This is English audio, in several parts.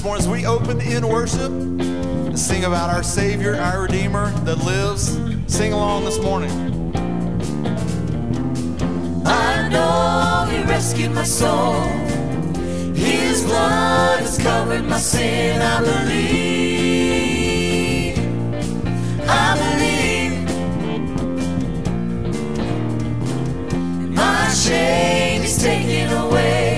this morning as we open in worship and sing about our Savior, our Redeemer that lives. Sing along this morning. I know He rescued my soul. His blood has covered my sin. I believe. I believe. My shame is taken away.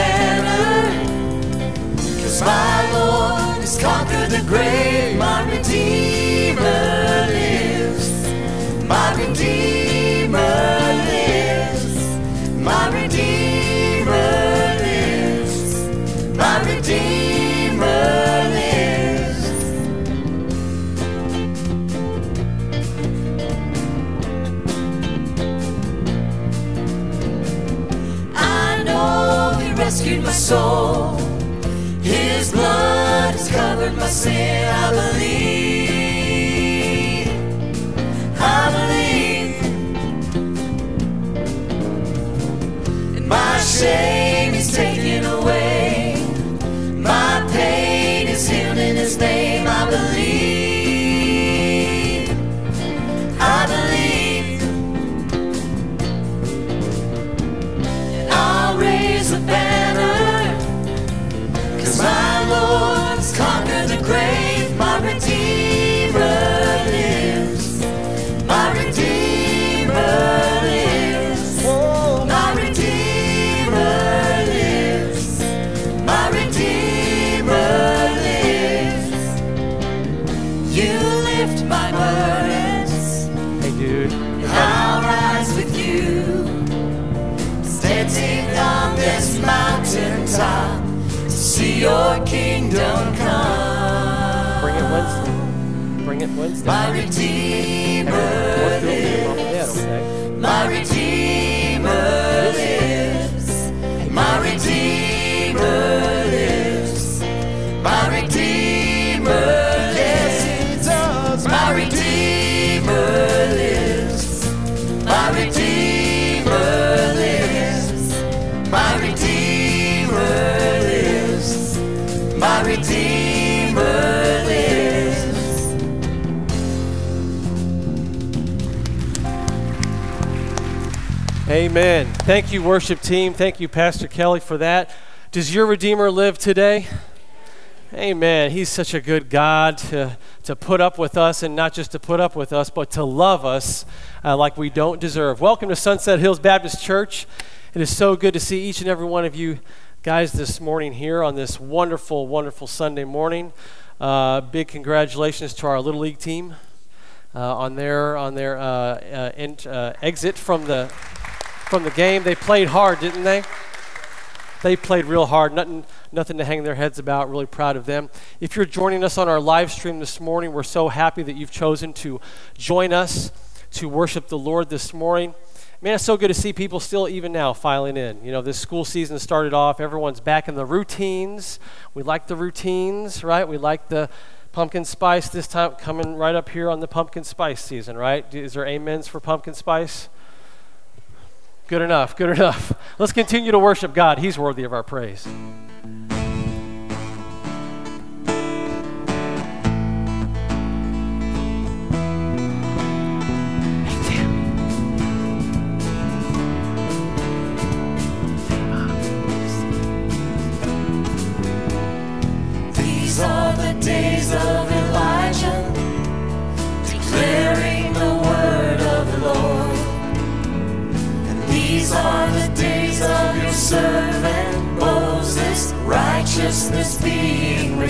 Banner. Cause my Lord has conquered the grave. My Redeemer lives. My Redeemer soul. His blood has covered my sin. I believe. I believe. And my shame this mountain top to see your kingdom come. Bring it Wednesday. Bring it Wednesday. My Redeemer it with Mom and lives. My Redeemer Amen. Thank you, worship team. Thank you, Pastor Kelly, for that. Does your Redeemer live today? Amen. He's such a good God to, to put up with us, and not just to put up with us, but to love us uh, like we don't deserve. Welcome to Sunset Hills Baptist Church. It is so good to see each and every one of you guys this morning here on this wonderful, wonderful Sunday morning. Uh, big congratulations to our Little League team uh, on their, on their uh, uh, ent- uh, exit from the, from the game. They played hard, didn't they? They played real hard. Nothing, nothing to hang their heads about. Really proud of them. If you're joining us on our live stream this morning, we're so happy that you've chosen to join us to worship the Lord this morning. Man, it's so good to see people still, even now, filing in. You know, this school season started off. Everyone's back in the routines. We like the routines, right? We like the pumpkin spice this time, coming right up here on the pumpkin spice season, right? Is there amens for pumpkin spice? Good enough, good enough. Let's continue to worship God. He's worthy of our praise.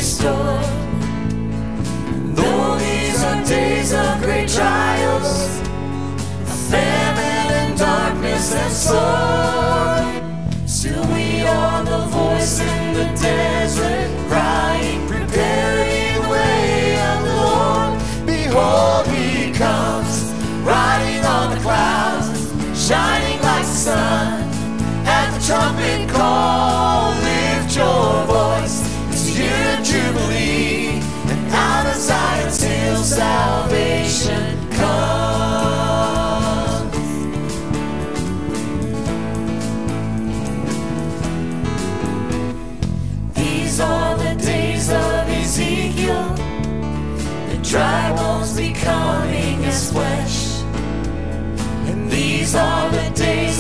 Restored. Though these are days of great trials, famine and darkness and sword,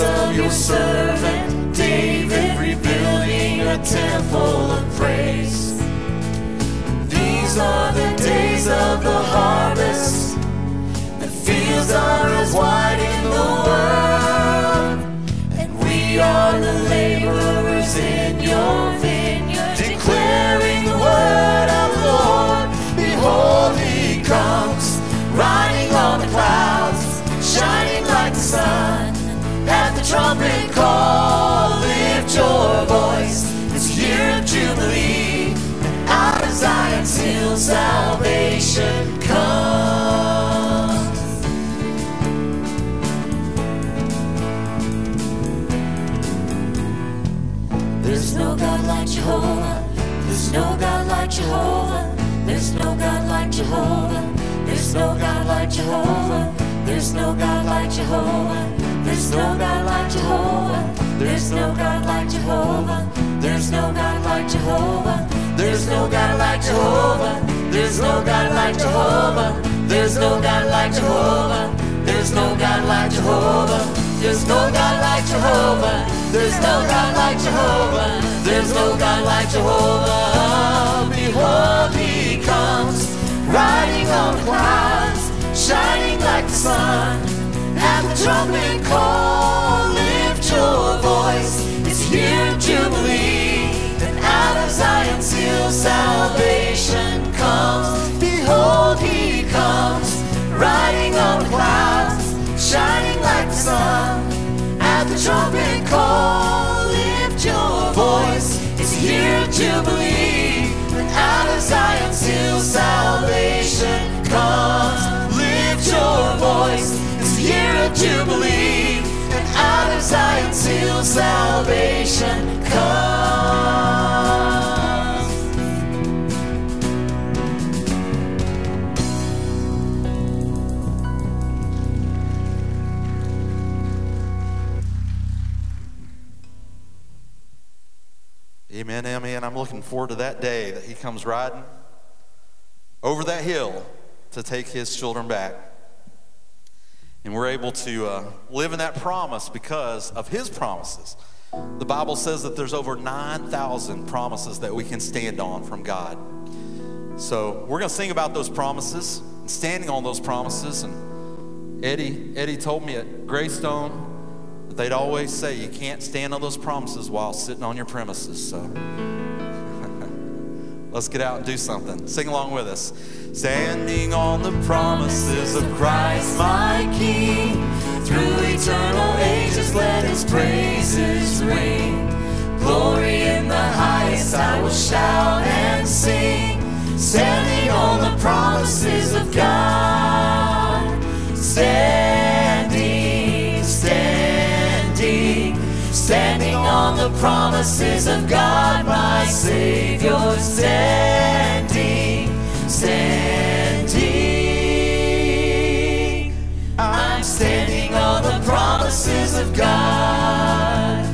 of your servant David, rebuilding a temple of praise. These are the days of the harvest. The fields are as wide in the world, and we are the laborers in your trumpet call, lift your voice. It's year of jubilee, and out of Zion's hill salvation comes. There's no God like Jehovah. There's no God like Jehovah. There's no God like Jehovah. There's no God like Jehovah. There's no God like Jehovah. There's no God like Jehovah. There's no God like Jehovah. There's no God like Jehovah. There's no God like Jehovah. There's no God like Jehovah. There's no God like Jehovah. There's no God like Jehovah. There's no God like Jehovah. There's no God like Jehovah. There's no God like Jehovah. Behold, he comes, riding on clouds, shining like the sun. At the trumpet call, lift your voice. It's here jubilee, and out of Zion's hill salvation comes. Behold, he comes, riding on the clouds, shining like the sun. At the trumpet call, lift your voice. It's here jubilee, and out of Zion's hill salvation comes. Lift your voice. Year jubilee, and salvation comes. Amen, amen. I'm looking forward to that day that he comes riding over that hill to take his children back. And we're able to uh, live in that promise because of his promises. The Bible says that there's over 9,000 promises that we can stand on from God. So we're going to sing about those promises, standing on those promises. And Eddie, Eddie told me at Greystone that they'd always say you can't stand on those promises while sitting on your premises. So let's get out and do something. Sing along with us. Standing on the promises of Christ, my King. Through eternal ages, let his praises ring. Glory in the highest, I will shout and sing. Standing on the promises of God. Standing, standing, standing on the promises of God, my Savior. Standing, standing. I'm standing on the promises of God.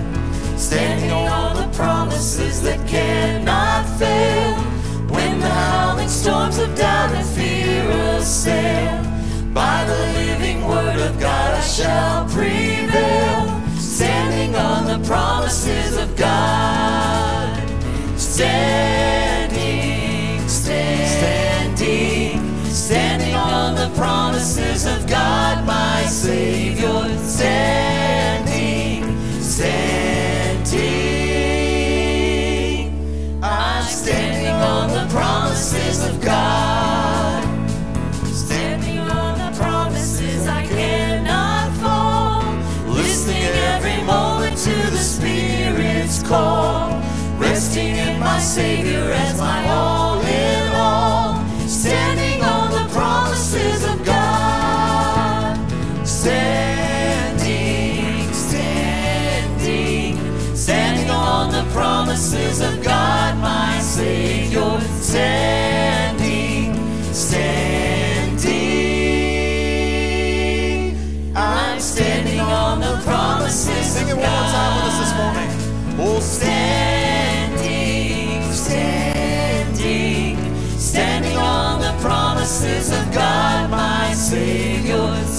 Standing on the promises that cannot fail. When the howling storms of doubt and fear assail, by the living word of God I shall prevail. Standing on the promises of God. Standing, standing, standing on the promises of God, my Savior. Standing, standing. Resting in my Savior as my all in all. Standing on the promises of God. Standing, standing, standing on the promises of God, my Savior. Standing,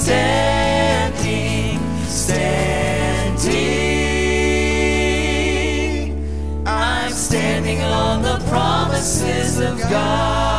standing, standing. I'm standing on the promises of God.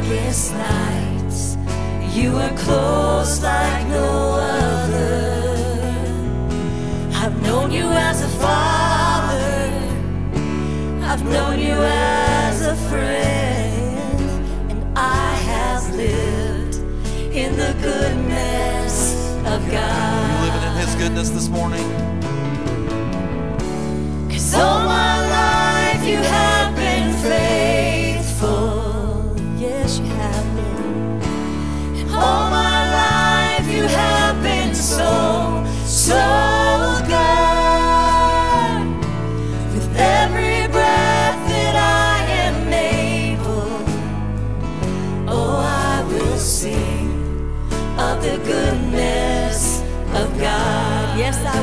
Darkest nights. You are close like no other. I've known you as a father. I've known you as a friend, and I have lived in the goodness of You God. living in His goodness this morning? Cause all my life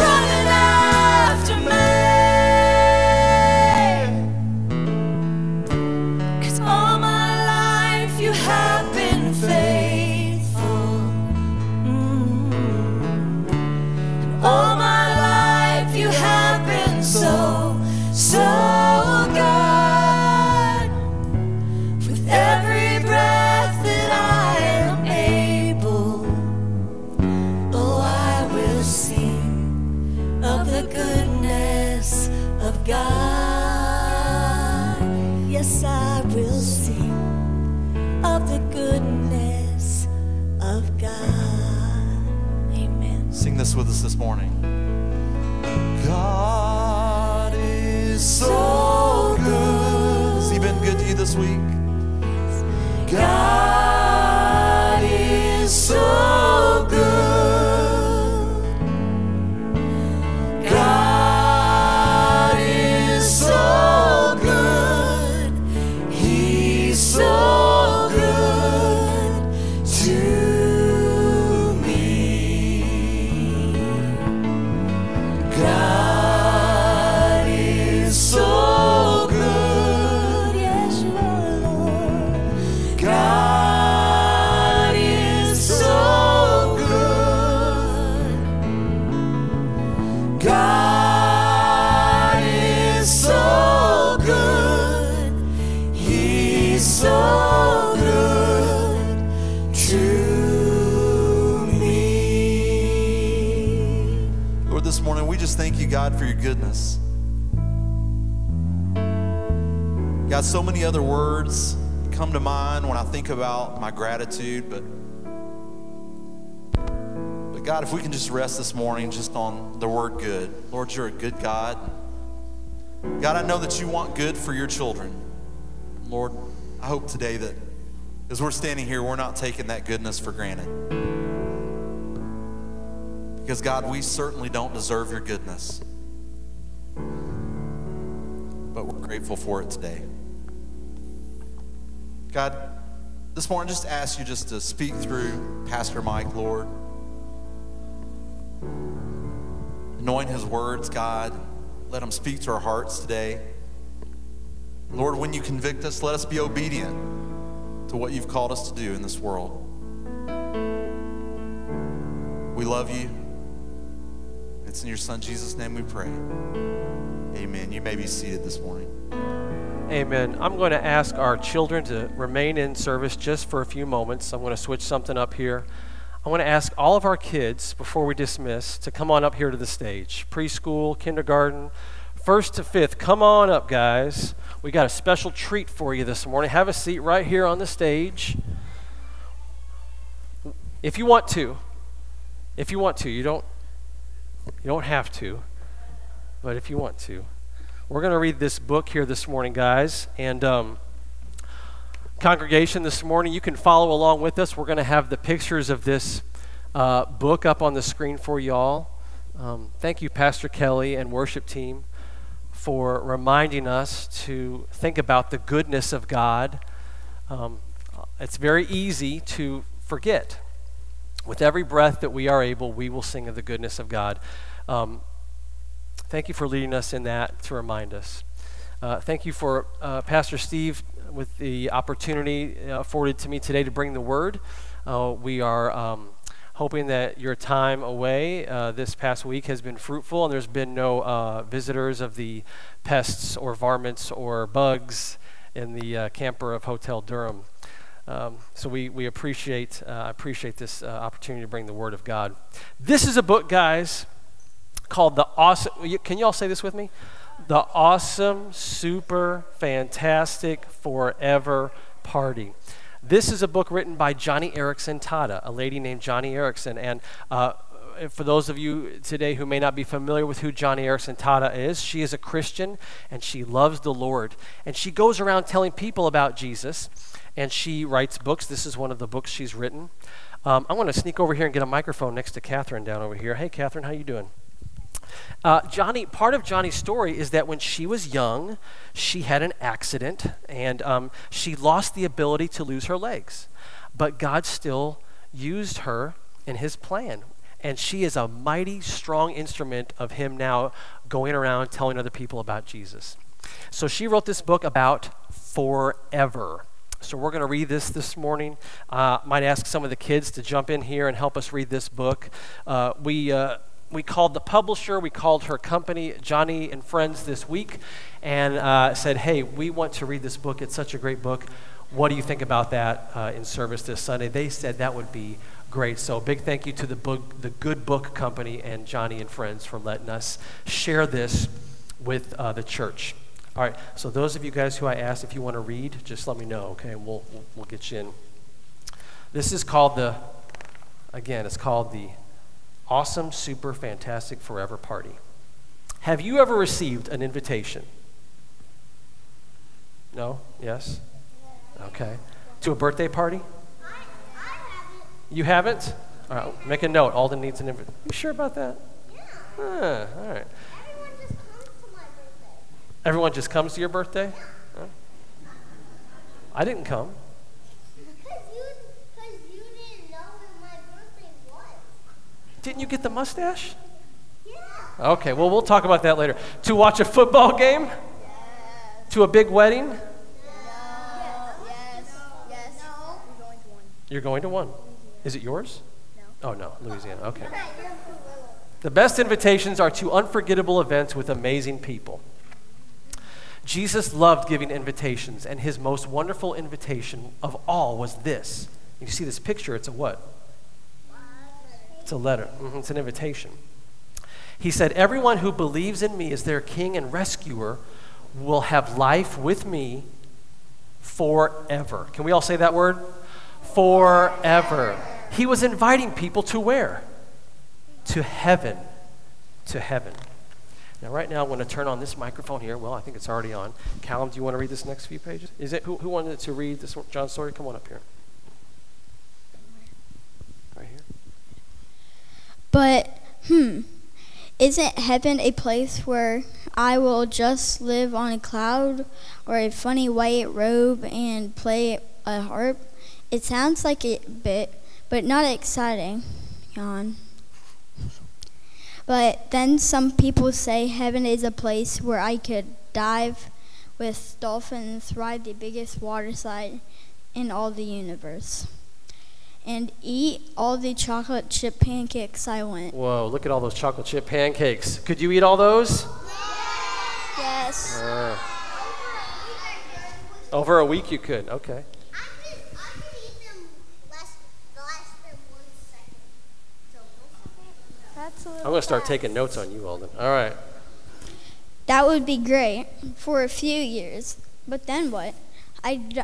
running after goodness of God. Amen. Sing this with us this morning. God is so good. Has He been good to you this week? God is so goodness. God, so many other words come to mind when I think about my gratitude, but but God, if we can just rest this morning just on the word good. Lord, you're a good God. God, I know that you want good for your children. Lord, I hope today that as we're standing here, we're not taking that goodness for granted. Because, God, we certainly don't deserve your goodness. Grateful for it today. God, this morning, just ask you just to speak through Pastor Mike, Lord. Anoint his words, God. Let him speak to our hearts today. Lord, when you convict us, let us be obedient to what you've called us to do in this world. We love you. It's in your son Jesus' name we pray. Amen. You may be seated this morning. Amen. I'm going to ask our children to remain in service just for a few moments. I'm going to switch something up here. I want to ask all of our kids before we dismiss to come on up here to the stage. Preschool, kindergarten, first to fifth. Come on up, guys. We got a special treat for you this morning. Have a seat right here on the stage. If you want to, if you want to, you don't you don't have to, but if you want to. We're going to read this book here this morning, guys. And um, congregation, this morning, you can follow along with us. We're going to have the pictures of this uh, book up on the screen for y'all. Um, thank you, Pastor Kelly and worship team, for reminding us to think about the goodness of God. Um, it's very easy to forget. With every breath that we are able, we will sing of the goodness of God. Um, Thank you for leading us in that to remind us. Uh, thank you for uh, Pastor Steve with the opportunity uh, afforded to me today to bring the word. Uh, we are um, hoping that your time away uh, this past week has been fruitful and there's been no uh, visitors of the pests or varmints or bugs in the camper of Hotel Durham. Um, so we, we appreciate, appreciate this opportunity to bring the word of God. This is a book, guys called the awesome. Can you all say this with me? The awesome, super, fantastic, forever party. This is a book written by Joni Eareckson Tada, a lady named Joni Eareckson, And uh, for those of you today who may not be familiar with who Joni Eareckson Tada is, she is a Christian and she loves the Lord. And she goes around telling people about Jesus and she writes books. This is one of the books she's written. Um, I want to sneak over here and get a microphone next to Catherine down over here. Hey, Catherine, how you doing? Uh, Joni, part of Joni's story is that when she was young, she had an accident and um, she lost the ability to lose her legs. But God still used her in his plan. And she is a mighty, strong instrument of him now going around telling other people about Jesus. So she wrote this book about forever. So we're going to read this this morning. Uh, might ask some of the kids to jump in here and help us read this book. Uh, we uh, we called the publisher, we called her company, Joni and Friends, this week, and uh, said, hey, we want to read this book. It's such a great book. What do you think about that uh, in service this Sunday? They said that would be great. So, big thank you to the, book, the Good Book Company and Joni and Friends for letting us share this with uh, the church. All right, so those of you guys who I asked if you want to read, just let me know, okay? We'll, we'll, we'll get you in. This is called the, again, it's called the awesome, super, fantastic, forever party. Have you ever received an invitation? No? Yes? Okay. To a birthday party? You haven't? All right, make a note. Alden needs an invitation. You sure about that? Yeah. Ah, all right. Everyone just comes to my birthday. Everyone just comes to your birthday? Huh? I didn't come. Because you, because you didn't know when my birthday was. Didn't you get the mustache? Yeah. Okay, well, we'll talk about that later. To watch a football game? Yes. To a big wedding? No. Yes. Yes. No. We're going to one. You're going to one. Is it yours? No. Oh, no, Louisiana. Okay. Okay, you're too little. The best invitations are to unforgettable events with amazing people. Jesus loved giving invitations, and his most wonderful invitation of all was this. You see this picture, it's a what? It's a letter, it's an invitation. He said, Everyone who believes in me as their king and rescuer will have life with me forever. Can we all say that word? Forever. He was inviting people to where? To heaven. To heaven. Now, right now, I want to turn on this microphone here. Well, I think it's already on. Callum, do you want to read this next few pages? Is it who, who wanted to read this? John story? Come on up here. Right here. But, hmm, isn't heaven a place where I will just live on a cloud or a funny white robe and play a harp? It sounds like a bit, but not exciting. Yawn. But then some people say heaven is a place where I could dive with dolphins, ride the biggest water slide in all the universe, and eat all the chocolate chip pancakes I want. Whoa, look at all those chocolate chip pancakes. Could you eat all those? Yes. Uh, over a week you could. Okay. I could, I could eat them less, less than one second. So one second. That's a I'm going to start taking notes on you, Alden. All right. That would be great for a few years. But then what? I d-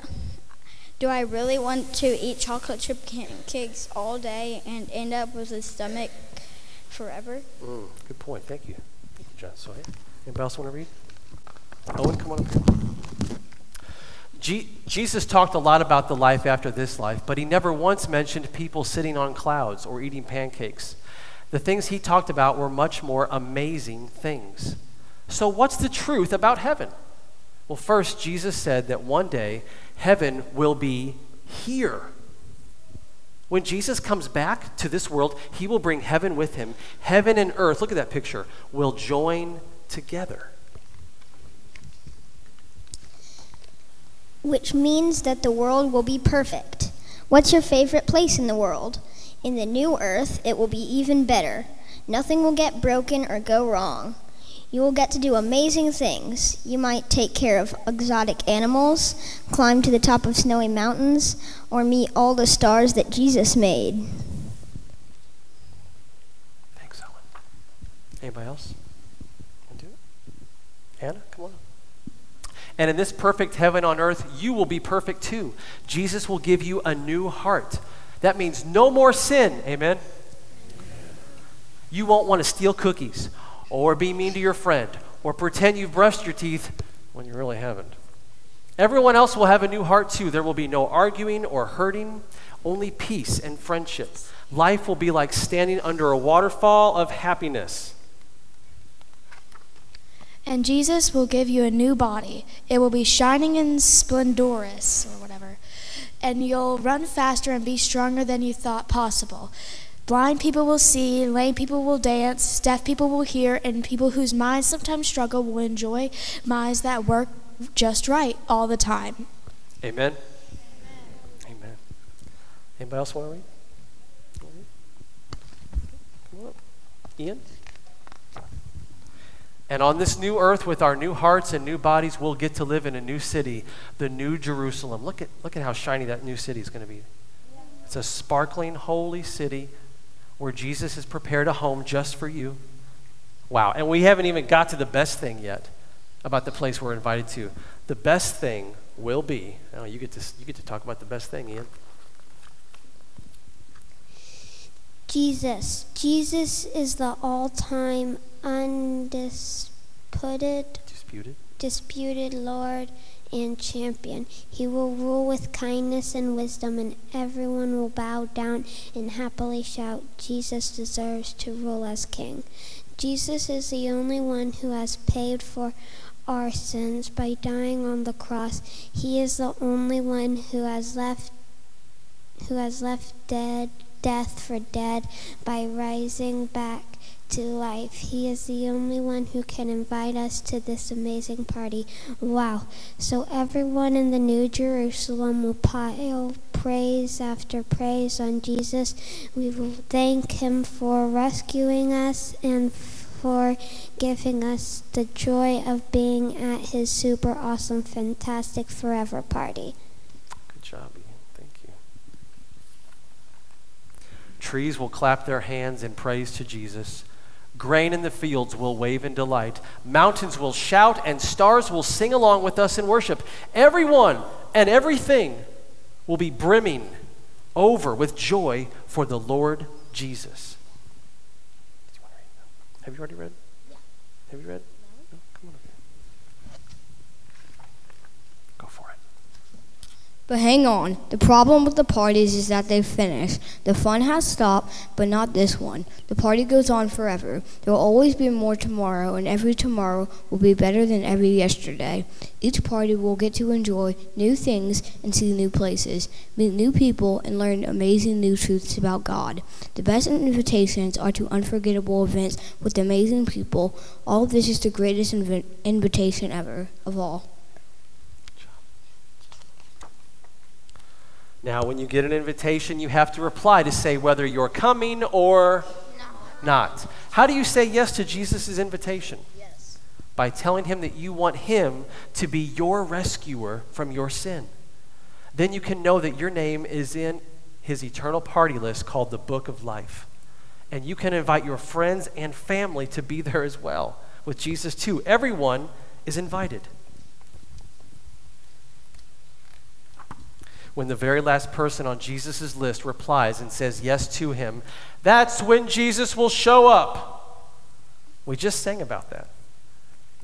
do I really want to eat chocolate chip pancakes all day and end up with a stomach forever? Mm, good point. Thank you. Thank you, John Sawyer. Anybody else want to read? Owen, come on up here. Je- Jesus talked a lot about the life after this life, but he never once mentioned people sitting on clouds or eating pancakes. The things he talked about were much more amazing things. So, what's the truth about heaven? Well, first, Jesus said that one day heaven will be here. When Jesus comes back to this world, he will bring heaven with him. Heaven and earth, look at that picture, will join together. which means that the world will be perfect. What's your favorite place in the world? In the new earth, it will be even better. Nothing will get broken or go wrong. You will get to do amazing things. You might take care of exotic animals, climb to the top of snowy mountains, or meet all the stars that Jesus made. Thanks, Ellen. Anybody else? Do it? Hannah, come on. And in this perfect heaven on earth, you will be perfect too. Jesus will give you a new heart. That means no more sin. Amen. You won't want to steal cookies or be mean to your friend or pretend you've brushed your teeth when you really haven't. Everyone else will have a new heart too. There will be no arguing or hurting, only peace and friendship. Life will be like standing under a waterfall of happiness. And Jesus will give you a new body. It will be shining and splendorous, or whatever. And you'll run faster and be stronger than you thought possible. Blind people will see, lame people will dance, deaf people will hear, and people whose minds sometimes struggle will enjoy minds that work just right all the time. Amen. Amen. Anybody else want to read? Ian? And on this new earth, with our new hearts and new bodies, we'll get to live in a new city, the New Jerusalem. Look at, look at how shiny that new city is going to be. It's a sparkling, holy city where Jesus has prepared a home just for you. Wow. And we haven't even got to the best thing yet about the place we're invited to. The best thing will be. Oh, you get to you get to talk about the best thing, Ian. Jesus. Jesus is the all time, undisputed, Disputed. disputed Lord and champion. He will rule with kindness and wisdom, and everyone will bow down and happily shout, Jesus deserves to rule as king. Jesus is the only one who has paid for our sins by dying on the cross. He is the only one who has left who has left dead death for dead by rising back to life. He is the only one who can invite us to this amazing party. Wow. So everyone in the New Jerusalem will pile praise after praise on Jesus. We will thank him for rescuing us and for giving us the joy of being at his super awesome, fantastic forever party. Good job, Ian. Thank you. Trees will clap their hands in praise to Jesus. Grain in the fields will wave in delight. Mountains will shout, and stars will sing along with us in worship. Everyone and everything will be brimming over with joy for the Lord Jesus. Have you already read? Yeah. Have you read? No? Come on up here. Go for it. But hang on. The problem with the parties is that they've finished. The fun has stopped, but not this one. The party goes on forever. There will always be more tomorrow, and every tomorrow will be better than every yesterday. Each party will get to enjoy new things and see new places, meet new people, and learn amazing new truths about God. The best invitations are to unforgettable events with amazing people. All of this is the greatest invi- invitation ever of all. Now, when you get an invitation, you have to reply to say whether you're coming or not. How do you say yes to Jesus' invitation? Yes. By telling him that you want him to be your rescuer from your sin. Then you can know that your name is in his eternal party list called the Book of Life. And you can invite your friends and family to be there as well with Jesus, too. Everyone is invited. When the very last person on Jesus' list replies and says yes to him, that's when Jesus will show up. We just sang about that.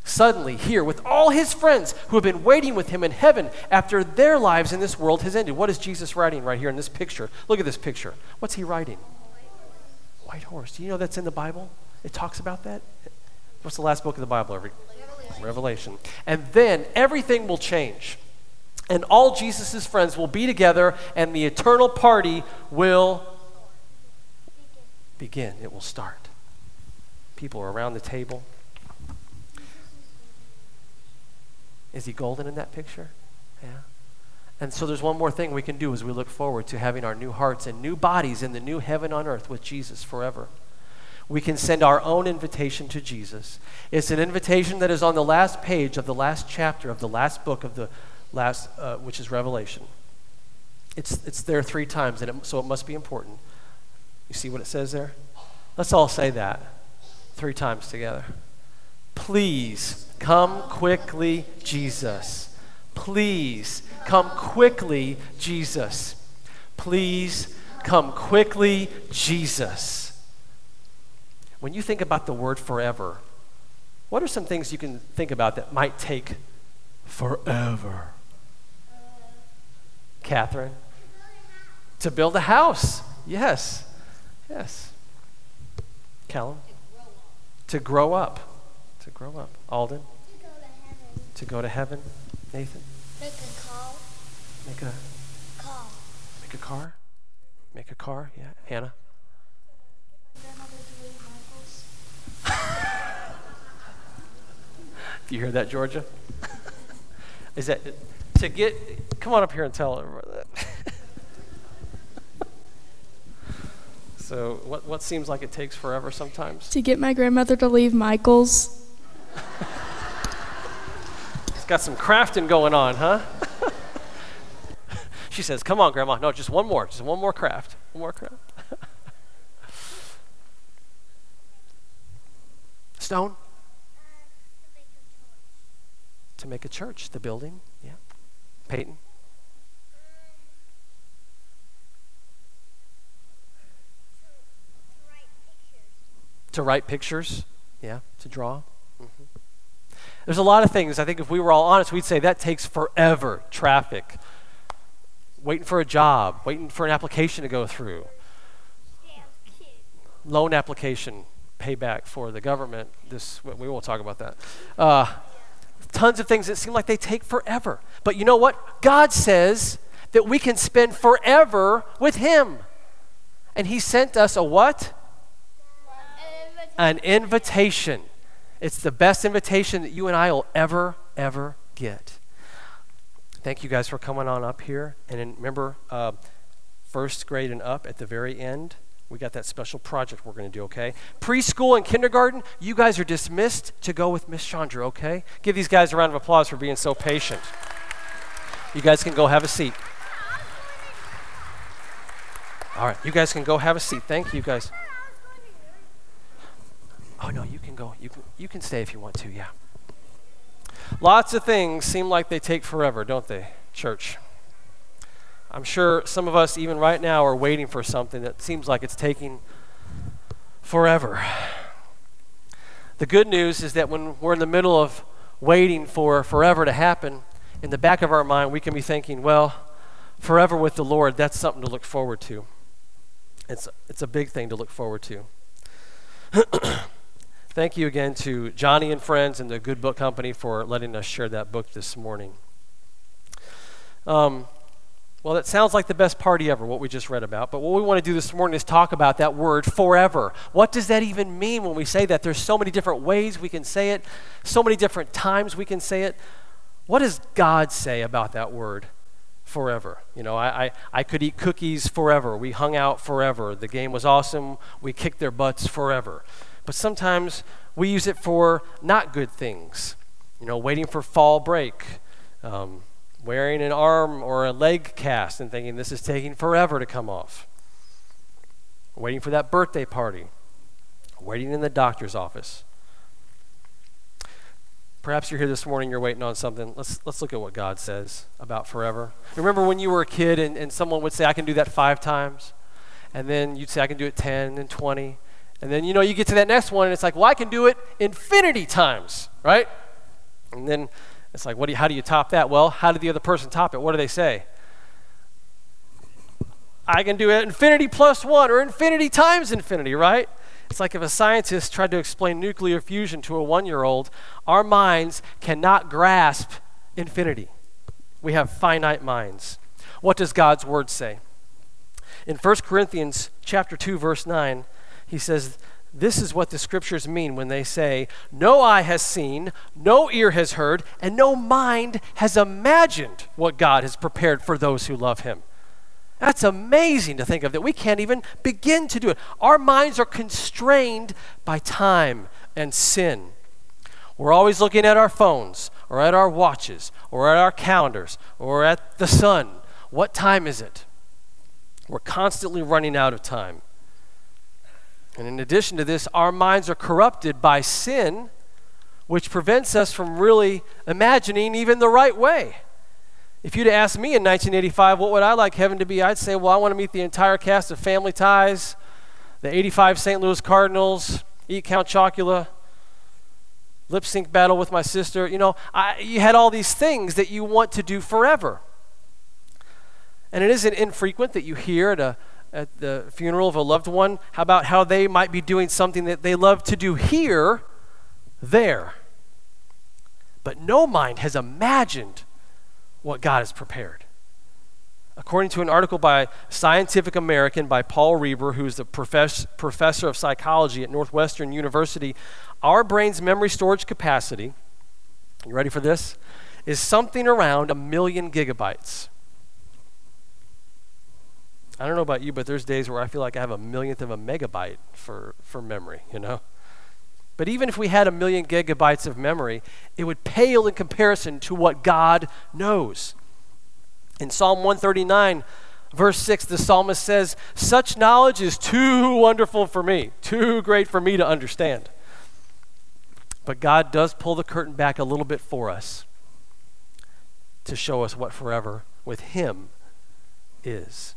Suddenly, here, with all his friends who have been waiting with him in heaven after their lives in this world has ended. What is Jesus writing right here in this picture? Look at this picture. What's he writing? White horse. Do you know that's in the Bible? It talks about that. What's the last book of the Bible? Revelation. Revelation. And then everything will change and all Jesus' friends will be together, and the eternal party will begin. It will start. People are around the table. Is he golden in that picture? Yeah. And so there's one more thing we can do as we look forward to having our new hearts and new bodies in the new heaven on earth with Jesus forever. We can send our own invitation to Jesus. It's an invitation that is on the last page of the last chapter of the last book of the last, uh, which is Revelation. It's, it's there three times, and it, so it must be important. You see what it says there? Let's all say that three times together. Please come quickly, Jesus. Please come quickly, Jesus. Please come quickly, Jesus. When you think about the word forever, what are some things you can think about that might take forever? Catherine? To build a house. Yes. Yes. Callum? To grow up. To grow up. Alden? To go to heaven. Nathan? Make a call. Make a Call. make a car? Make a car? Yeah. Hannah? Do you hear that, Georgia? Is that to get come on up here and tell her that. so what what seems like it takes forever sometimes? To get my grandmother to leave Michael's. It's got some crafting going on, huh? she says, "Come on, Grandma. No, just one more. Just one more craft. One more craft." Stone to make a church, the building. Yeah. Peyton. To write pictures. Yeah. To draw. Mhm. There's a lot of things. I think if we were all honest, we'd say that takes forever. Traffic, waiting for a job, waiting for an application to go through, loan application, payback for the government. This we won't talk about that. Uh, tons of things that seem like they take forever. But you know what? God says that we can spend forever with Him, and He sent us a what? An invitation. It's the best invitation that you and I will ever, ever get. Thank you guys for coming on up here. And remember, uh, first grade and up at the very end, we got that special project we're going to do, okay? Preschool and kindergarten, you guys are dismissed to go with Miss Chandra, okay? Give these guys a round of applause for being so patient. You guys can go have a seat. All right, you guys can go have a seat. Thank you guys. Oh, no, you can go. You can, you can stay if you want to, yeah. Lots of things seem like they take forever, don't they, church? I'm sure some of us, even right now, are waiting for something that seems like it's taking forever. The good news is that when we're in the middle of waiting for forever to happen, in the back of our mind, we can be thinking, well, forever with the Lord, that's something to look forward to. It's, it's a big thing to look forward to. Thank you again to Joni and Friends and the Good Book Company for letting us share that book this morning. Um, well, that sounds like the best party ever, what we just read about. But what we want to do this morning is talk about that word forever. What does that even mean when we say that? There's so many different ways we can say it, so many different times we can say it. What does God say about that word forever? You know, I, I, I could eat cookies forever. We hung out forever. The game was awesome. We kicked their butts forever. But sometimes we use it for not good things. You know, waiting for fall break. Um, wearing an arm or a leg cast and thinking this is taking forever to come off. Waiting for that birthday party. Waiting in the doctor's office. Perhaps you're here this morning, you're waiting on something. Let's, let's look at what God says about forever. Remember when you were a kid and, and someone would say, I can do that five times? And then you'd say, I can do it 10 and 20. And then, you know, you get to that next one and it's like, well, I can do it infinity times, right? And then it's like, what do you, how do you top that? Well, how did the other person top it? What do they say? I can do it infinity plus one or infinity times infinity, right? It's like if a scientist tried to explain nuclear fusion to a one year old, our minds cannot grasp infinity. We have finite minds. What does God's word say? In 1 Corinthians chapter 2 verse 9, he says this is what the scriptures mean when they say, No eye has seen, no ear has heard, and no mind has imagined what God has prepared for those who love him. That's amazing to think of that we can't even begin to do it. Our minds are constrained by time and sin. We're always looking at our phones or at our watches or at our calendars or at the sun. What time is it? We're constantly running out of time. And in addition to this, our minds are corrupted by sin, which prevents us from really imagining even the right way. If you'd asked me in 1985, what would I like heaven to be? I'd say, well, I want to meet the entire cast of Family Ties, the 85 St. Louis Cardinals, eat Count Chocula, lip sync battle with my sister. You know, I, you had all these things that you want to do forever. And it isn't infrequent that you hear at a at the funeral of a loved one, how about how they might be doing something that they love to do here, there? But no mind has imagined what God has prepared. According to an article by Scientific American by Paul Reber, who's the profess- professor of psychology at Northwestern University, our brain's memory storage capacity, you ready for this? Is something around a million gigabytes. I don't know about you, but there's days where I feel like I have a millionth of a megabyte for, for memory, you know? But even if we had a million gigabytes of memory, it would pale in comparison to what God knows. In Psalm 139, verse 6, the psalmist says, Such knowledge is too wonderful for me, too great for me to understand. But God does pull the curtain back a little bit for us to show us what forever with Him is.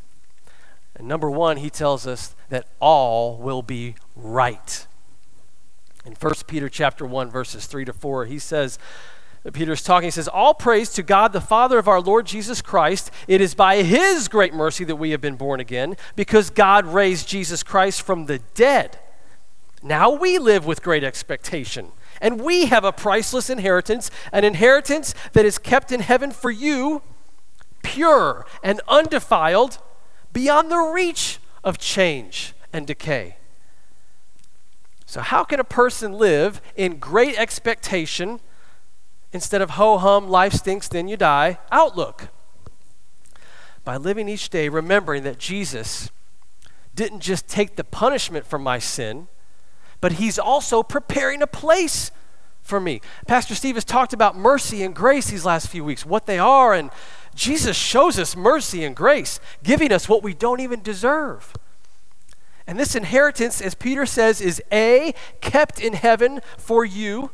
And number one, he tells us that all will be right. In 1 Peter chapter 1, verses 3 to 4, he says, Peter's talking, he says, All praise to God, the Father of our Lord Jesus Christ. It is by his great mercy that we have been born again, because God raised Jesus Christ from the dead. Now we live with great expectation, and we have a priceless inheritance, an inheritance that is kept in heaven for you, pure and undefiled beyond the reach of change and decay. So, how can a person live in great expectation instead of ho hum, life stinks, then you die outlook? By living each day remembering that Jesus didn't just take the punishment for my sin, but he's also preparing a place for me. Pastor Steve has talked about mercy and grace these last few weeks, what they are and Jesus shows us mercy and grace, giving us what we don't even deserve. And this inheritance, as Peter says, is A, kept in heaven for you.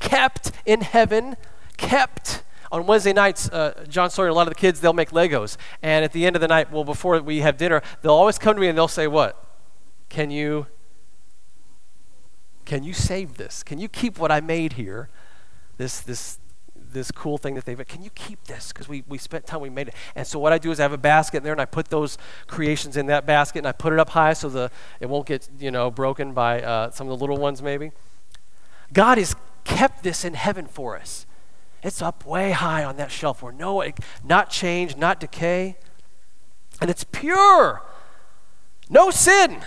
Kept in heaven, kept. On Wednesday nights, uh, John Sawyer a lot of the kids, they'll make Legos. And at the end of the night, well, before we have dinner, they'll always come to me and they'll say, What? Can you can you save this? Can you keep what I made here? This this this cool thing that they've can you keep this? Because we, we spent time we made it. And so what i do is i have a basket in there and i put those creations in that basket and i put it up high so the it won't get you know broken by uh, some of the little ones maybe. God has kept this in heaven for us. It's up way high on that shelf where no not change not decay. And it's pure. No sin.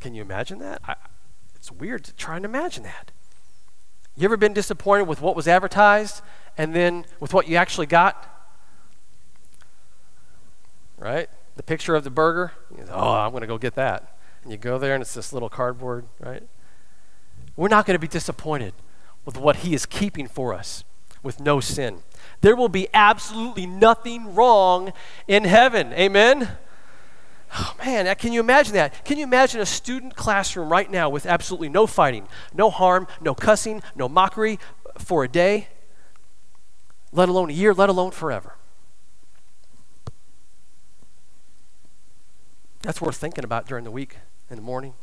Can you imagine that? I, it's weird trying to try and imagine that you ever been disappointed with what was advertised and then with what you actually got? Right? The picture of the burger. Oh, I'm going to go get that. And you go there and it's this little cardboard, right? We're not going to be disappointed with what He is keeping for us with no sin. There will be absolutely nothing wrong in heaven. Amen? Oh man, can you imagine that? Can you imagine a student classroom right now with absolutely no fighting, no harm, no cussing, no mockery for a day, let alone a year, let alone forever? That's worth thinking about during the week in the morning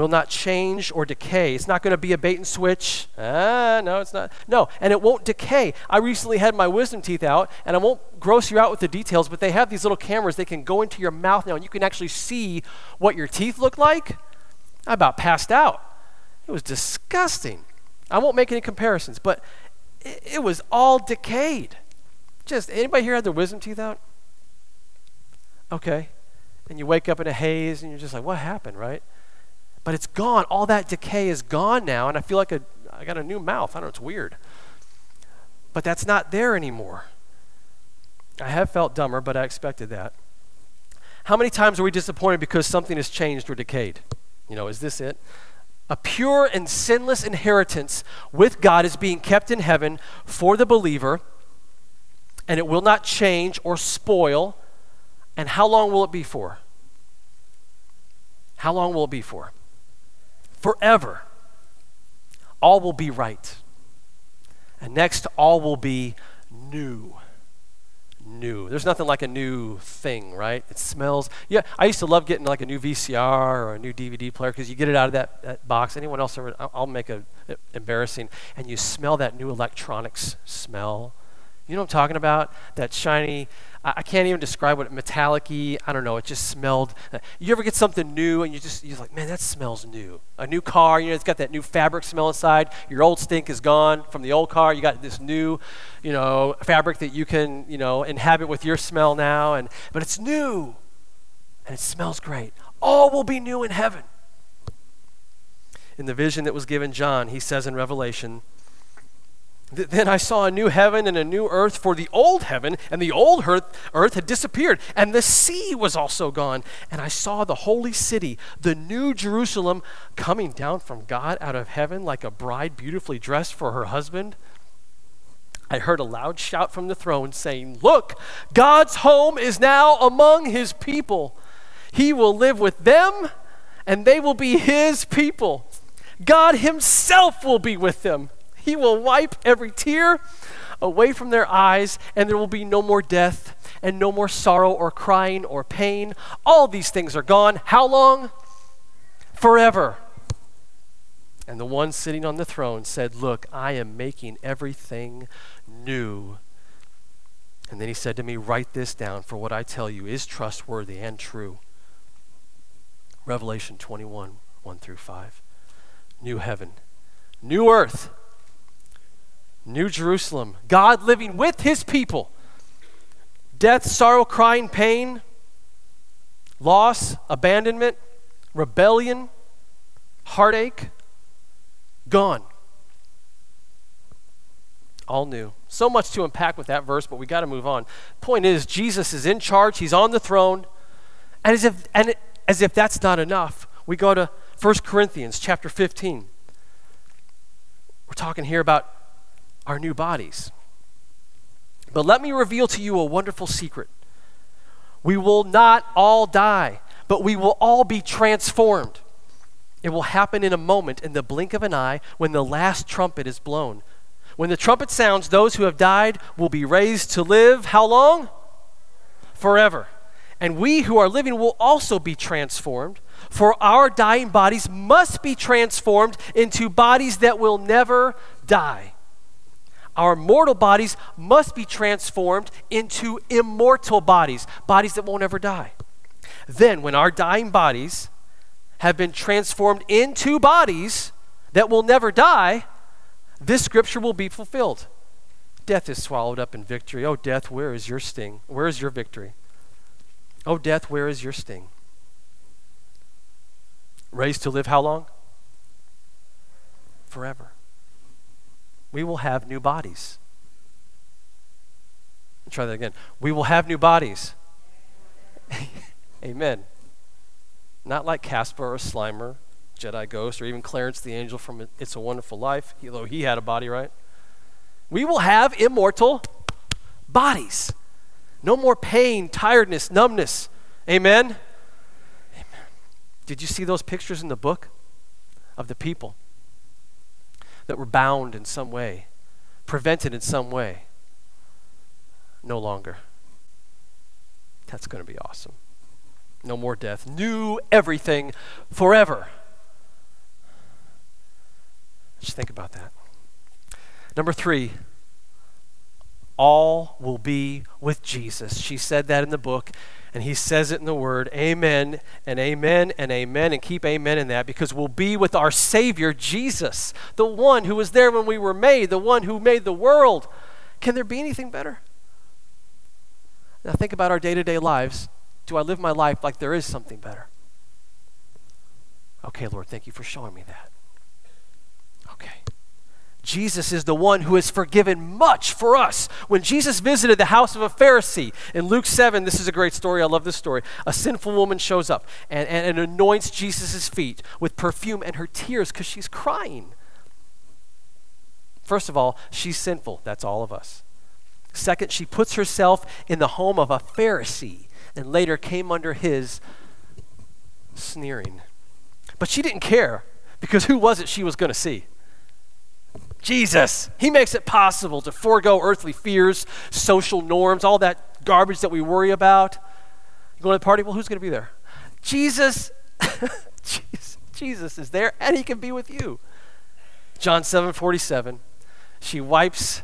will not change or decay. It's not going to be a bait and switch. Ah, no, it's not. No, and it won't decay. I recently had my wisdom teeth out, and I won't gross you out with the details, but they have these little cameras. They can go into your mouth now, and you can actually see what your teeth look like. I about passed out. It was disgusting. I won't make any comparisons, but it, it was all decayed. Just anybody here had their wisdom teeth out? Okay. And you wake up in a haze, and you're just like, what happened, right? But it's gone. All that decay is gone now, and I feel like a, I got a new mouth. I don't know, it's weird. But that's not there anymore. I have felt dumber, but I expected that. How many times are we disappointed because something has changed or decayed? You know, is this it? A pure and sinless inheritance with God is being kept in heaven for the believer, and it will not change or spoil. And how long will it be for? How long will it be for? Forever. All will be right. And next, all will be new. New. There's nothing like a new thing, right? It smells. Yeah, I used to love getting like a new VCR or a new DVD player because you get it out of that, that box. Anyone else ever? I'll make a, a embarrassing, and you smell that new electronics smell. You know what I'm talking about? That shiny I, can't even describe what metallic I don't know. It just smelled. Uh, you ever get something new and you just you're like, man, that smells new. A new car, you know, it's got that new fabric smell inside. Your old stink is gone from the old car. You got this new, you know, fabric that you can, you know, inhabit with your smell now. And but it's new, and it smells great. All will be new in heaven. In the vision that was given John, he says in Revelation then I saw a new heaven and a new earth, for the old heaven and the old earth, earth had disappeared, and the sea was also gone. And I saw the holy city, the new Jerusalem, coming down from God out of heaven like a bride beautifully dressed for her husband. I heard a loud shout from the throne saying, Look, God's home is now among his people. He will live with them, and they will be his people. God himself will be with them he will wipe every tear away from their eyes, and there will be no more death, and no more sorrow, or crying, or pain. All these things are gone. How long? Forever. And the one sitting on the throne said, Look, I am making everything new. And then he said to me, Write this down, for what I tell you is trustworthy and true. Revelation 21 1 through 5. New heaven, new earth New Jerusalem, God living with his people. Death, sorrow, crying, pain, loss, abandonment, rebellion, heartache, gone. All new. So much to unpack with that verse, but we got to move on. Point is, Jesus is in charge, he's on the throne, and as if, and as if that's not enough, we go to 1 Corinthians chapter 15. We're talking here about our new bodies. But let me reveal to you a wonderful secret. We will not all die, but we will all be transformed. It will happen in a moment, in the blink of an eye, when the last trumpet is blown. When the trumpet sounds, those who have died will be raised to live how long? Forever. And we who are living will also be transformed, for our dying bodies must be transformed into bodies that will never die. Our mortal bodies must be transformed into immortal bodies, bodies that won't ever die. Then, when our dying bodies have been transformed into bodies that will never die, this scripture will be fulfilled. Death is swallowed up in victory. Oh, death, where is your sting? Where is your victory? Oh, death, where is your sting? Raised to live how long? Forever. We will have new bodies. Try that again. We will have new bodies. Amen. Not like Casper or Slimer, Jedi Ghost, or even Clarence the Angel from It's a Wonderful Life, although he had a body, right? We will have immortal bodies. No more pain, tiredness, numbness. Amen? Amen. Did you see those pictures in the book of the people that were bound in some way, prevented in some way? No longer. That's going to be awesome. No more death. New everything forever. Just think about that. Number three, all will be with Jesus. She said that in the book, and he says it in the word. Amen and amen and amen, and keep amen in that because we'll be with our Savior, Jesus, the one who was there when we were made, the one who made the world. Can there be anything better? Now, think about our day to day lives. Do I live my life like there is something better? Okay, Lord, thank you for showing me that. Jesus is the one who has forgiven much for us. When Jesus visited the house of a Pharisee in Luke 7, this is a great story. I love this story. A sinful woman shows up and, and, and anoints Jesus' feet with perfume and her tears because she's crying. First of all, she's sinful. That's all of us. Second, she puts herself in the home of a Pharisee and later came under his sneering. But she didn't care because who was it she was going to see? Jesus. He makes it possible to forego earthly fears, social norms, all that garbage that we worry about. You going to the party? Well, who's going to be there? Jesus. Jesus is there, and he can be with you. John 7 47. She wipes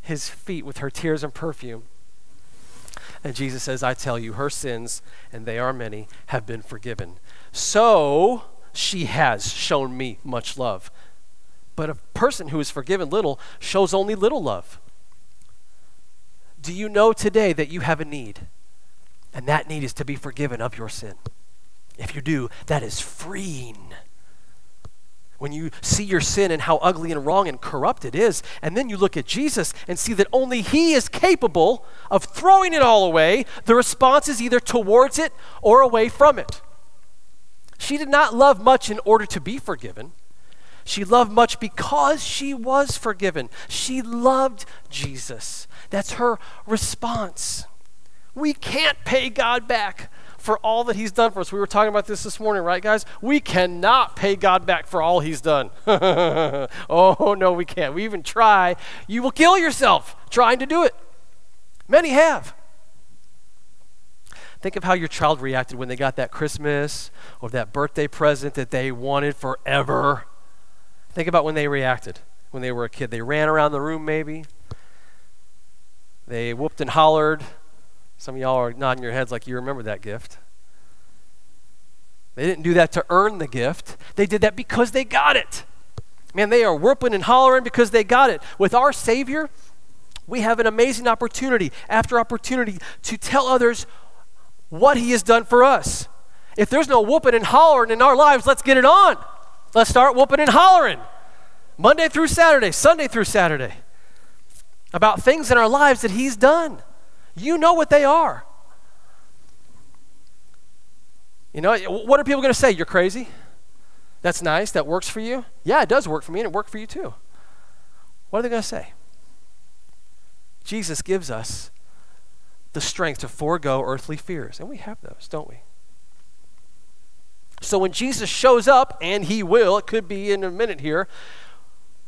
his feet with her tears and perfume. And Jesus says, I tell you, her sins, and they are many, have been forgiven. So she has shown me much love. But a person who is forgiven little shows only little love. Do you know today that you have a need? And that need is to be forgiven of your sin. If you do, that is freeing. When you see your sin and how ugly and wrong and corrupt it is, and then you look at Jesus and see that only He is capable of throwing it all away, the response is either towards it or away from it. She did not love much in order to be forgiven. She loved much because she was forgiven. She loved Jesus. That's her response. We can't pay God back for all that He's done for us. We were talking about this this morning, right, guys? We cannot pay God back for all He's done. oh, no, we can't. We even try. You will kill yourself trying to do it. Many have. Think of how your child reacted when they got that Christmas or that birthday present that they wanted forever. Think about when they reacted when they were a kid. They ran around the room, maybe. They whooped and hollered. Some of y'all are nodding your heads like you remember that gift. They didn't do that to earn the gift, they did that because they got it. Man, they are whooping and hollering because they got it. With our Savior, we have an amazing opportunity after opportunity to tell others what He has done for us. If there's no whooping and hollering in our lives, let's get it on. Let's start whooping and hollering. Monday through Saturday, Sunday through Saturday, about things in our lives that He's done. You know what they are. You know, what are people going to say? You're crazy? That's nice. That works for you? Yeah, it does work for me, and it worked for you too. What are they going to say? Jesus gives us the strength to forego earthly fears. And we have those, don't we? So when Jesus shows up, and he will, it could be in a minute here,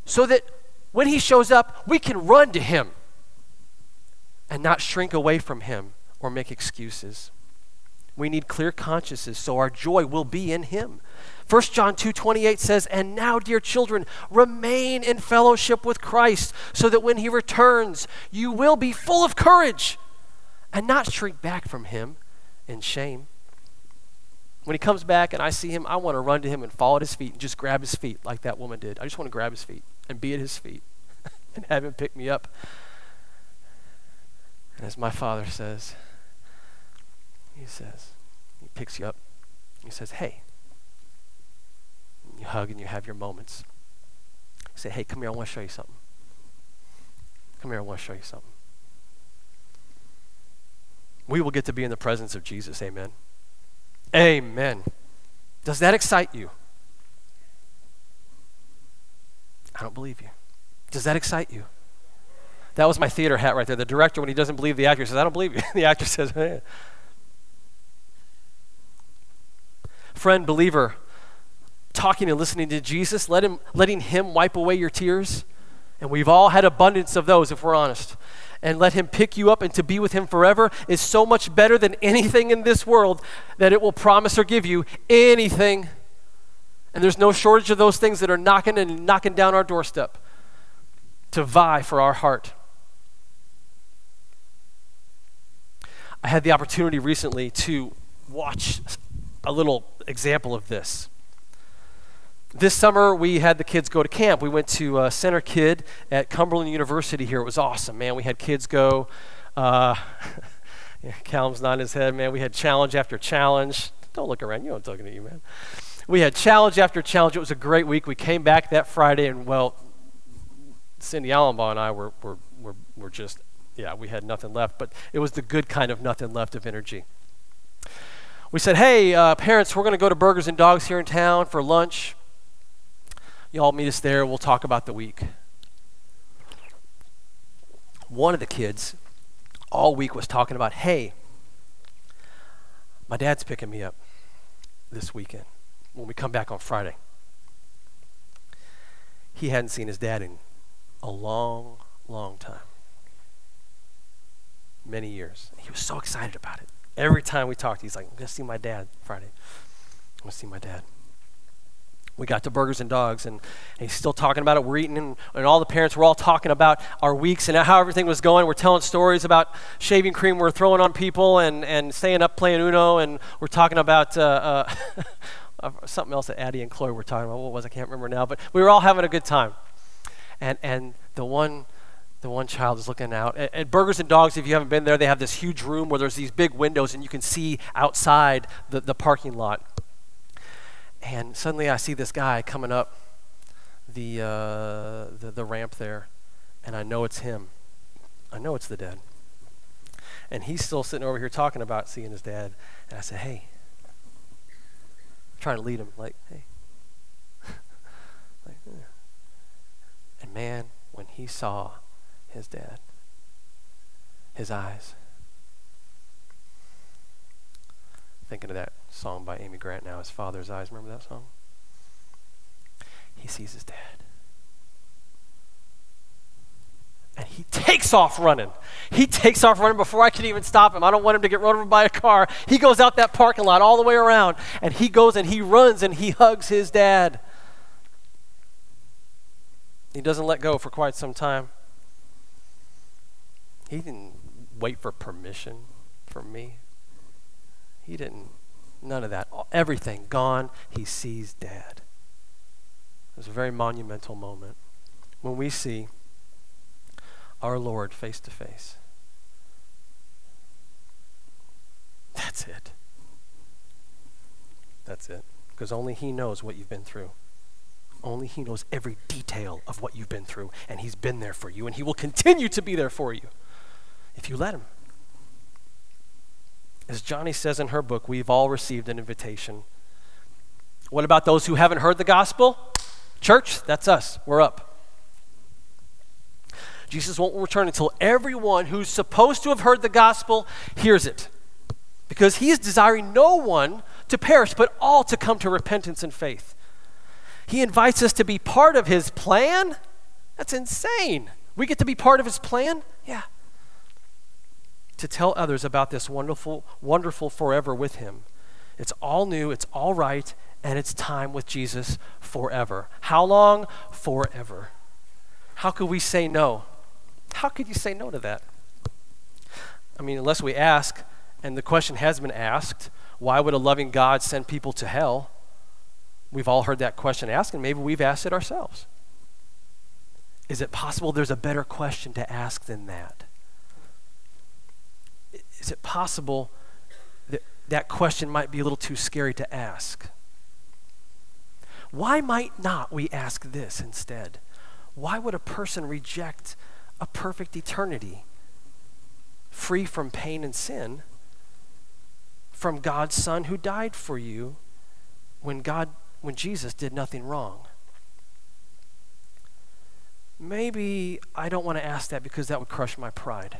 so that when he shows up, we can run to him and not shrink away from him or make excuses. We need clear consciences so our joy will be in him. 1 John 2:28 says, "And now, dear children, remain in fellowship with Christ, so that when he returns, you will be full of courage and not shrink back from him in shame." When he comes back and I see him, I want to run to him and fall at his feet and just grab his feet like that woman did. I just want to grab his feet and be at his feet and have him pick me up. And as my father says, he says, he picks you up. He says, hey. You hug and you have your moments. You say, hey, come here, I want to show you something. Come here, I want to show you something. We will get to be in the presence of Jesus. Amen. Amen. Does that excite you? I don't believe you. Does that excite you? That was my theater hat right there. The director, when he doesn't believe the actor, says, I don't believe you. the actor says, hey. Friend, believer, talking and listening to Jesus, let him, letting him wipe away your tears. And we've all had abundance of those, if we're honest. And let him pick you up and to be with him forever is so much better than anything in this world that it will promise or give you anything. And there's no shortage of those things that are knocking and knocking down our doorstep to vie for our heart. I had the opportunity recently to watch a little example of this. This summer, we had the kids go to camp. We went to uh, CentriKid at Cumberland University here. It was awesome, man. We had kids go. Uh, yeah, Callum's nodding his head, man. We had challenge after challenge. Don't look around. You know I'm talking to you, man. We had challenge after challenge. It was a great week. We came back that Friday, and well, Cindy Allenbaugh and I were, were, were, were just, yeah, we had nothing left. But it was the good kind of nothing left of energy. We said, hey, uh, parents, we're going to go to Burgers and Dogs here in town for lunch. Y'all meet us there. We'll talk about the week. One of the kids all week was talking about, hey, my dad's picking me up this weekend when we come back on Friday. He hadn't seen his dad in a long, long time. Many years. He was so excited about it. Every time we talked, he's like, I'm going to see my dad Friday. I'm going to see my dad. We got to Burgers and Dogs, and, and he's still talking about it. We're eating, and, and, all the parents were all talking about our weeks and how everything was going. We're telling stories about shaving cream we're throwing on people and, and staying up playing Uno, and we're talking about uh, uh, something else that Addie and Chloe were talking about. What was I can't remember now, but we were all having a good time. And, and the one the one child is looking out. At, at, Burgers and Dogs, if you haven't been there, they have this huge room where there's these big windows and you can see outside the, the parking lot. And suddenly I see this guy coming up the, uh, the, the ramp there, and I know it's him. I know it's the dad. And he's still sitting over here talking about seeing his dad. And I said, hey, I'm trying to lead him, like, hey. like, eh. And man, when he saw his dad, his eyes. Thinking of that song by Amy Grant now, His Father's Eyes. Remember that song? He sees his dad. And he takes off running. He takes off running before I can even stop him. I don't want him to get run over by a car. He goes out that parking lot all the way around, and he goes and he runs and he hugs his dad. He doesn't let go for quite some time. He didn't wait for permission from me. He didn't, none of that. Everything gone. He sees dad. It was a very monumental moment when we see our Lord face to face. That's it. That's it. Because only He knows what you've been through. Only He knows every detail of what you've been through, and He's been there for you, and He will continue to be there for you if you let Him. As Joni says in her book, we've all received an invitation. What about those who haven't heard the gospel? Church, that's us. We're up. Jesus won't return until everyone who's supposed to have heard the gospel hears it. Because he is desiring no one to perish, but all to come to repentance and faith. He invites us to be part of his plan. That's insane. We get to be part of his plan? Yeah. To tell others about this wonderful, wonderful forever with him. It's all new, it's all right, and it's time with Jesus forever. How long? Forever. How could we say no? How could you say no to that? I mean, unless we ask, and the question has been asked, why would a loving God send people to hell? We've all heard that question asked, and maybe we've asked it ourselves. Is it possible there's a better question to ask than that? Is it possible that that question might be a little too scary to ask? Why might not we ask this instead? Why would a person reject a perfect eternity free from pain and sin from God's Son who died for you when God when Jesus did nothing wrong? Maybe I don't want to ask that because that would crush my pride.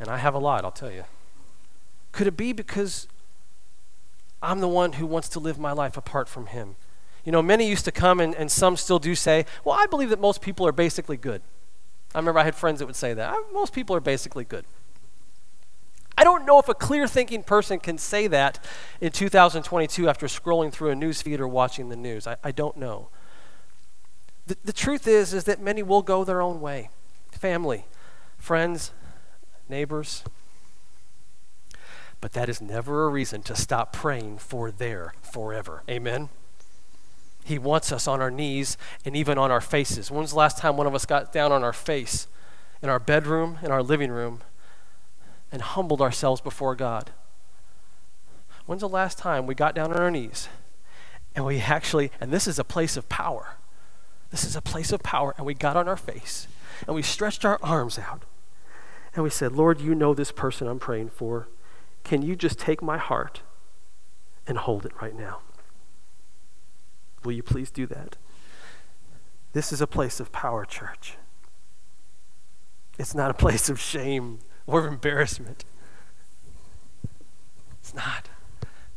And I have a lot, I'll tell you. Could it be because I'm the one who wants to live my life apart from Him? You know, many used to come, and, and some still do say, Well, I believe that most people are basically good. I remember I had friends that would say that. Most people are basically good. I don't know if a clear thinking person can say that in 2022 after scrolling through a news feed or watching the news. I, I don't know. The, the truth is, is that many will go their own way. Family, friends, neighbors. But that is never a reason to stop praying for their forever. Amen? He wants us on our knees and even on our faces. When's the last time one of us got down on our face in our bedroom, in our living room, and humbled ourselves before God? When's the last time we got down on our knees and we actually, and this is a place of power, this is a place of power. And we got on our face and we stretched our arms out and we said, Lord, you know this person I'm praying for. Can you just take my heart and hold it right now? Will you please do that? This is a place of power, church. It's not a place of shame or embarrassment. It's not.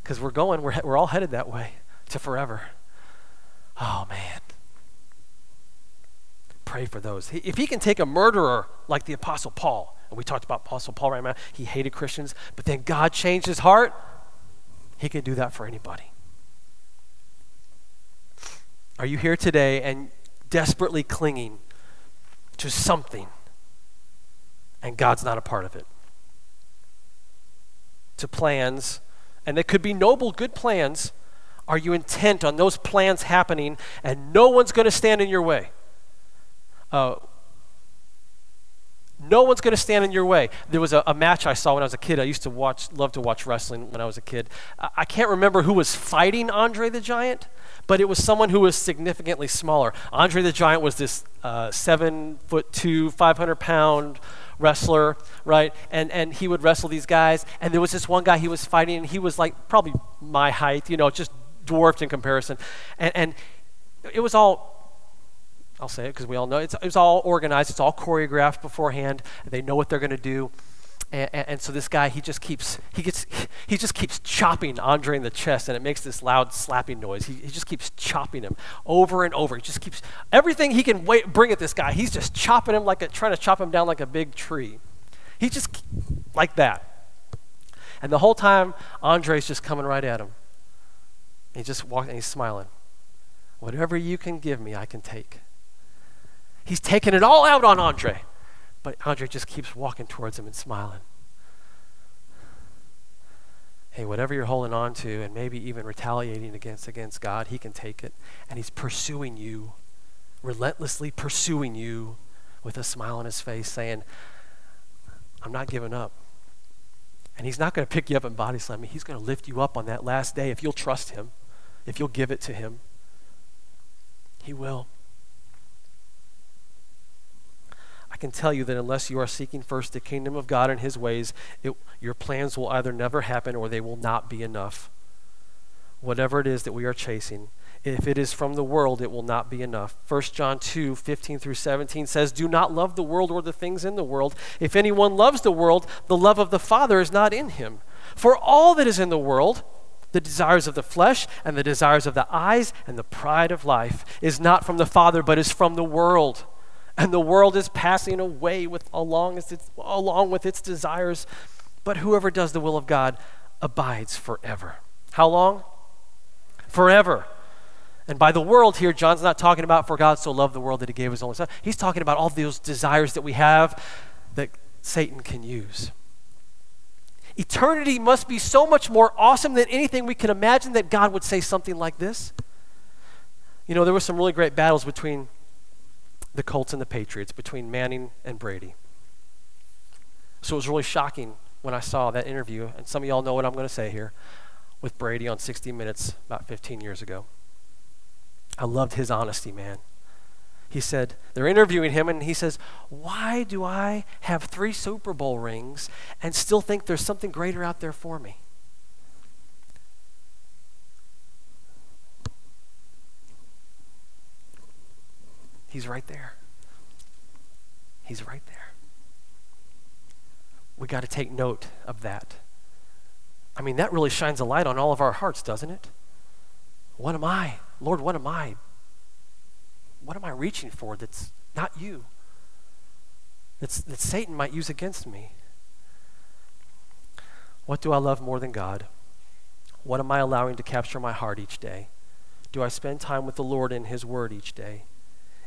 Because we're going, we're, we're all headed that way to forever. Oh, man pray for those. If he can take a murderer like the Apostle Paul, we talked about Apostle Paul right now, he hated Christians, but then God changed his heart, he can do that for anybody. Are you here today and desperately clinging to something, and God's not a part of it? To plans, and they could be noble, good plans. Are you intent on those plans happening and no one's going to stand in your way? Uh, no one's going to stand in your way. There was a, a, match I saw when I was a kid. I used to watch, love to watch wrestling when I was a kid. I, I can't remember who was fighting Andre the Giant, but it was someone who was significantly smaller. Andre the Giant was this uh, seven foot two, 500 pound wrestler, right? And, and he would wrestle these guys. And there was this one guy he was fighting, and he was like probably my height, you know, just dwarfed in comparison. And, and it was all I'll say it because we all know it's, it's all organized, it's all choreographed beforehand. They know what they're going to do. And, and, and, so this guy, he just keeps, he gets, he just keeps chopping Andre in the chest, and it makes this loud slapping noise. He, he just keeps chopping him over and over. He just keeps everything he can wait, bring at this guy. He's just chopping him like a, trying to chop him down like a big tree. He just like that. And the whole time, Andre's just coming right at him. He just walks and he's smiling. Whatever you can give me, I can take. He's taking it all out on Andre. But Andre just keeps walking towards him and smiling. Hey, whatever you're holding on to and maybe even retaliating against against God, he can take it. And he's pursuing you, relentlessly pursuing you with a smile on his face, saying, I'm not giving up. And he's not going to pick you up and body slam you. He's going to lift you up on that last day if you'll trust him, if you'll give it to him. He will. I can tell you that unless you are seeking first the kingdom of God and his ways, it, your plans will either never happen or they will not be enough. Whatever it is that we are chasing, If it is from the world, it will not be enough. 1 John 2 15 through 17 says, Do not love the world or the things in the world. If anyone loves the world, the love of the Father is not in him. For all that is in the world, the desires of the flesh and the desires of the eyes and the pride of life is not from the Father, but is from the world. And the world is passing away with, along, its, along with its desires. But whoever does the will of God abides forever. How long? Forever. And by the world here, John's not talking about for God so loved the world that he gave his only son. He's talking about all those desires that we have that Satan can use. Eternity must be so much more awesome than anything we can imagine that God would say something like this. You know, there were some really great battles between the Colts and the Patriots, between Manning and Brady. So it was really shocking when I saw that interview, and some of y'all know what I'm going to say here, with Brady on 60 Minutes about 15 years ago. I loved his honesty, man he said, they're interviewing him, and he says, Why do I have three Super Bowl rings and still think there's something greater out there for me? He's right there. He's right there. We got to take note of that. I mean, that really shines a light on all of our hearts, doesn't it? What am I? Lord, what am I what am I reaching for that's not you? That's, that Satan might use against me? What do I love more than God? What am I allowing to capture my heart each day? Do I spend time with the Lord in His Word each day?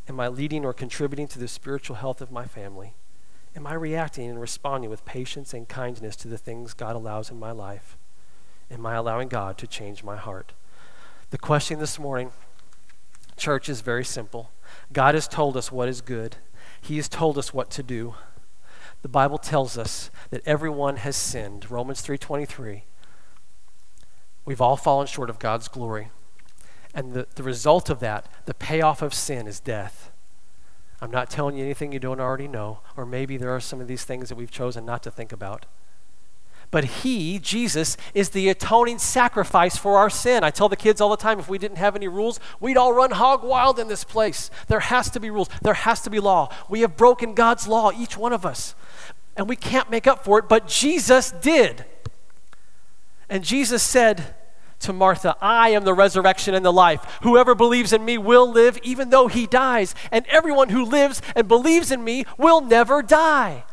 Am I leading or contributing to the spiritual health of my family? Am I reacting and responding with patience and kindness to the things God allows in my life? Am I allowing God to change my heart? The question this morning Church is very simple. God has told us what is good, He has told us what to do. The Bible tells us that everyone has sinned. Romans 3:23. We've all fallen short of God's glory. And the, the result of that, the payoff of sin, is death. I'm not telling you anything you don't already know, or maybe there are some of these things that we've chosen not to think about. But He, Jesus, is the atoning sacrifice for our sin. I tell the kids all the time if we didn't have any rules, we'd all run hog wild in this place. There has to be rules, there has to be law. We have broken God's law, each one of us. And we can't make up for it, but Jesus did. And Jesus said, to Martha, I am the resurrection and the life. Whoever believes in me will live even though he dies. And everyone who lives and believes in me will never die.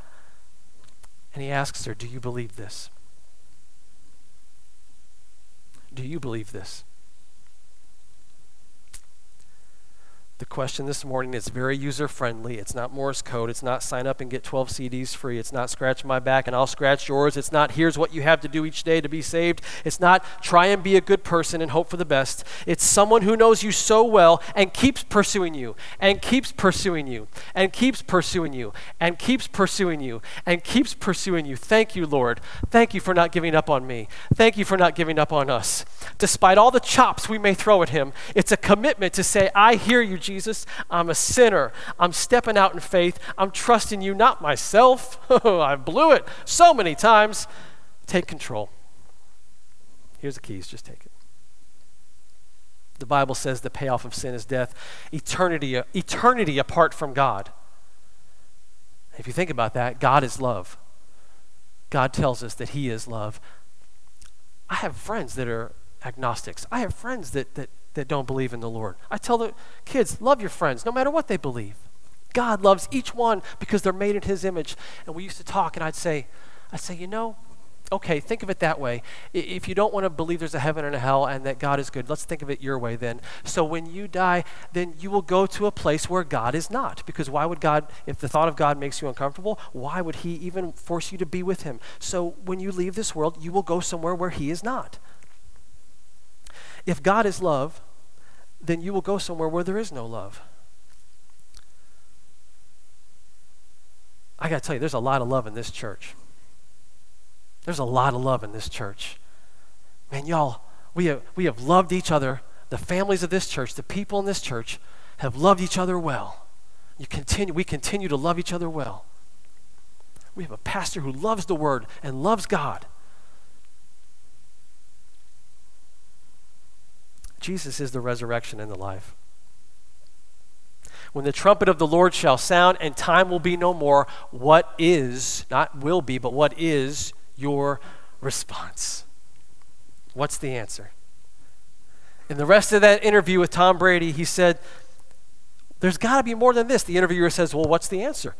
And he asks her, Do you believe this? Do you believe this? The question this morning is very user friendly. It's not Morse code. It's not sign up and get 12 CDs free. It's not scratch my back and I'll scratch yours. It's not here's what you have to do each day to be saved. It's not try and be a good person and hope for the best. It's someone who knows you so well and keeps pursuing you and keeps pursuing you and keeps pursuing you and keeps pursuing you and keeps pursuing you. Thank you, Lord. Thank you for not giving up on me. Thank you for not giving up on us. Despite all the chops we may throw at him, it's a commitment to say, I hear you, Jesus. Jesus. I'm a sinner. I'm stepping out in faith. I'm trusting you, not myself. Oh, I blew it so many times. Take control. Here's the keys, just take it. The Bible says the payoff of sin is death, eternity, eternity apart from God. If you think about that, God is love. God tells us that He is love. I have friends that are agnostics. I have friends that, that that don't believe in the Lord. I tell the kids, love your friends, no matter what they believe. God loves each one because they're made in his image. And we used to talk, and I'd say, I'd say, you know, okay, think of it that way. If you don't want to believe there's a heaven and a hell and that God is good, let's think of it your way then. So when you die, then you will go to a place where God is not. Because why would God, if the thought of God makes you uncomfortable, why would He even force you to be with Him? So when you leave this world, you will go somewhere where He is not. If God is love, then you will go somewhere where there is no love. I got to tell you, there's a lot of love in this church. There's a lot of love in this church. Man, y'all, we have, we have loved each other. The families of this church, the people in this church have loved each other well. You continue, we continue to love each other well. We have a pastor who loves the word and loves God. Jesus is the resurrection and the life. When the trumpet of the Lord shall sound and time will be no more, what is, not will be, but what is your response? What's the answer? In the rest of that interview with Tom Brady, he said, There's got to be more than this. The interviewer says, Well, what's the answer?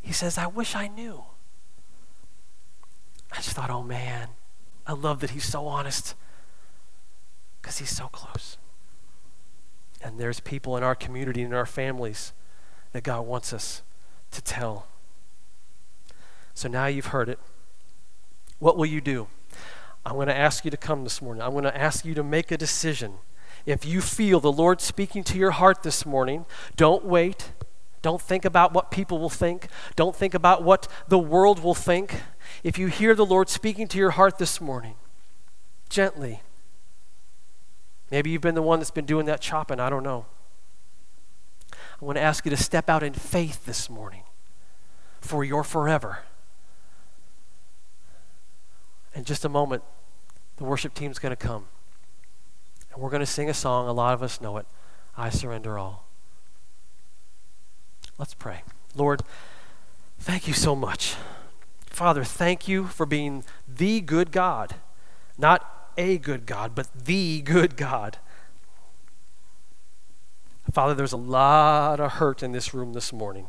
He says, I wish I knew. I just thought, oh man, I love that he's so honest because he's so close. And there's people in our community, in our families, that God wants us to tell. So now you've heard it. What will you do? I'm going to ask you to come this morning. I'm going to ask you to make a decision. If you feel the Lord speaking to your heart this morning, don't wait. Don't think about what people will think. Don't think about what the world will think. If you hear the Lord speaking to your heart this morning, gently, maybe you've been the one that's been doing that chopping, I don't know. I want to ask you to step out in faith this morning for your forever. In just a moment, the worship team's going to come. And we're going to sing a song. A lot of us know it I surrender all. Let's pray. Lord, thank you so much. Father, thank you for being the good God. Not a good God, but the good God. Father, there's a lot of hurt in this room this morning.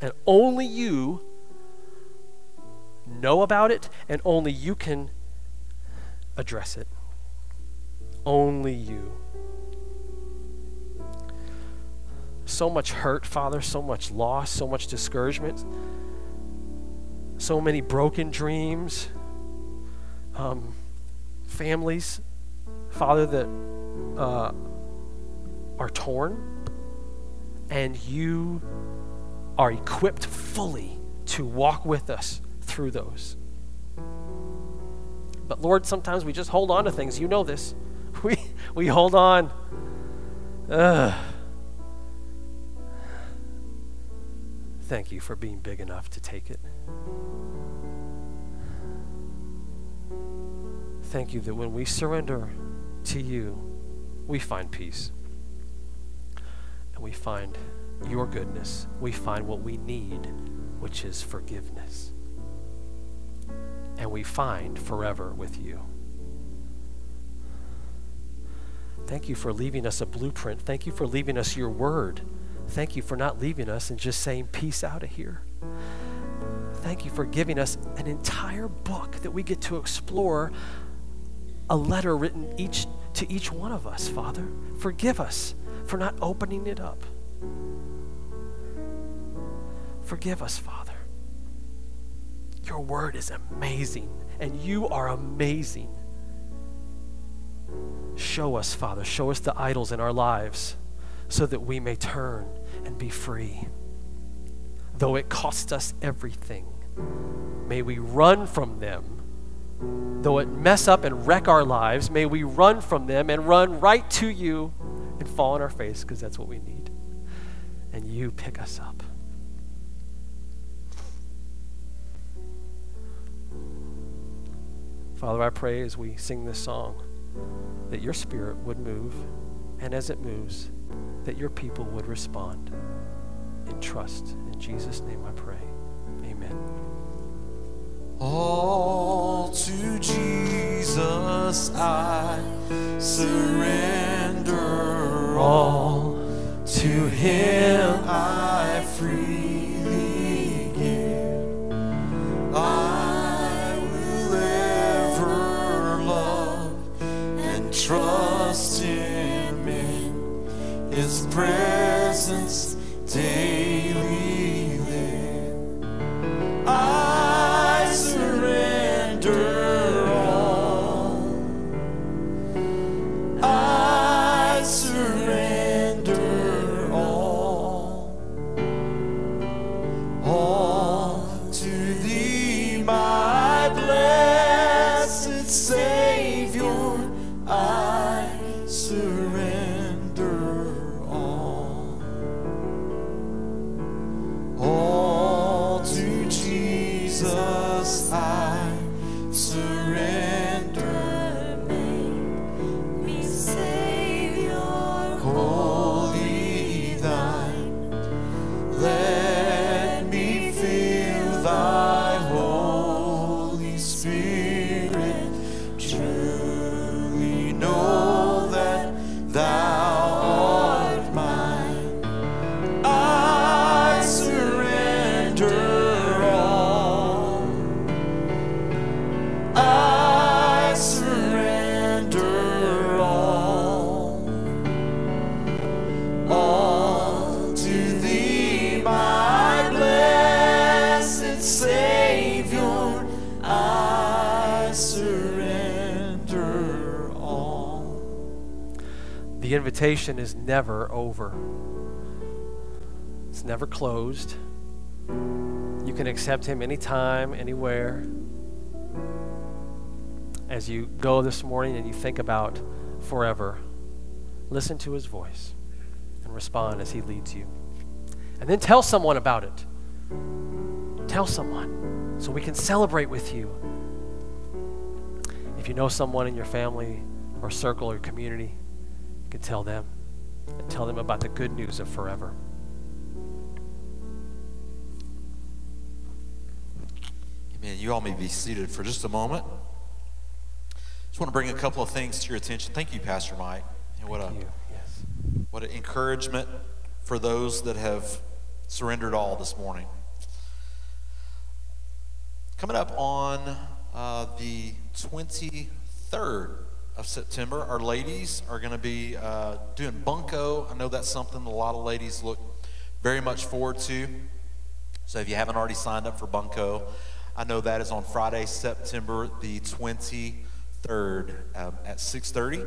And only you know about it, and only you can address it. Only you. so much hurt, Father, so much loss, so much discouragement, so many broken dreams, um, families, Father, that uh, are torn, and you are equipped fully to walk with us through those. But Lord, sometimes we just hold on to things. You know this. We, we hold on. Ugh. Thank you for being big enough to take it. Thank you that when we surrender to you, we find peace. And we find your goodness. We find what we need, which is forgiveness. And we find forever with you. Thank you for leaving us a blueprint. Thank you for leaving us your word. Thank you for not leaving us and just saying, Peace out of here. Thank you for giving us an entire book that we get to explore, a letter written each to each one of us, Father. Forgive us for not opening it up. Forgive us, Father. Your word is amazing, and you are amazing. Show us, Father, show us the idols in our lives so that we may turn and be free. Though it cost us everything, may we run from them. Though it mess up and wreck our lives, may we run from them and run right to you and fall on our face because that's what we need. And you pick us up. Father, I pray as we sing this song that your spirit would move, and as it moves, that your people would respond in trust. In Jesus' name I pray. Amen. To Jesus I surrender. All to Him is never over, it's never closed. You can accept Him anytime, anywhere. As you go this morning and you think about forever, listen to His voice and respond as He leads you. And then tell someone about it. Tell someone so we can celebrate with you. If you know someone in your family or circle or community, you can tell them and tell them about the good news of forever. Amen. You all may be seated for just a moment. Just want to bring a couple of things to your attention. Thank you, Pastor Mike. And what a You, yes. what an encouragement for those that have surrendered all this morning. Coming up on uh, the 23rd of September, our ladies are going to be uh, doing bunco. I know that's something a lot of ladies look very much forward to. So if you haven't already signed up for bunco, I know that is on Friday, September the 23rd um, at 6:30.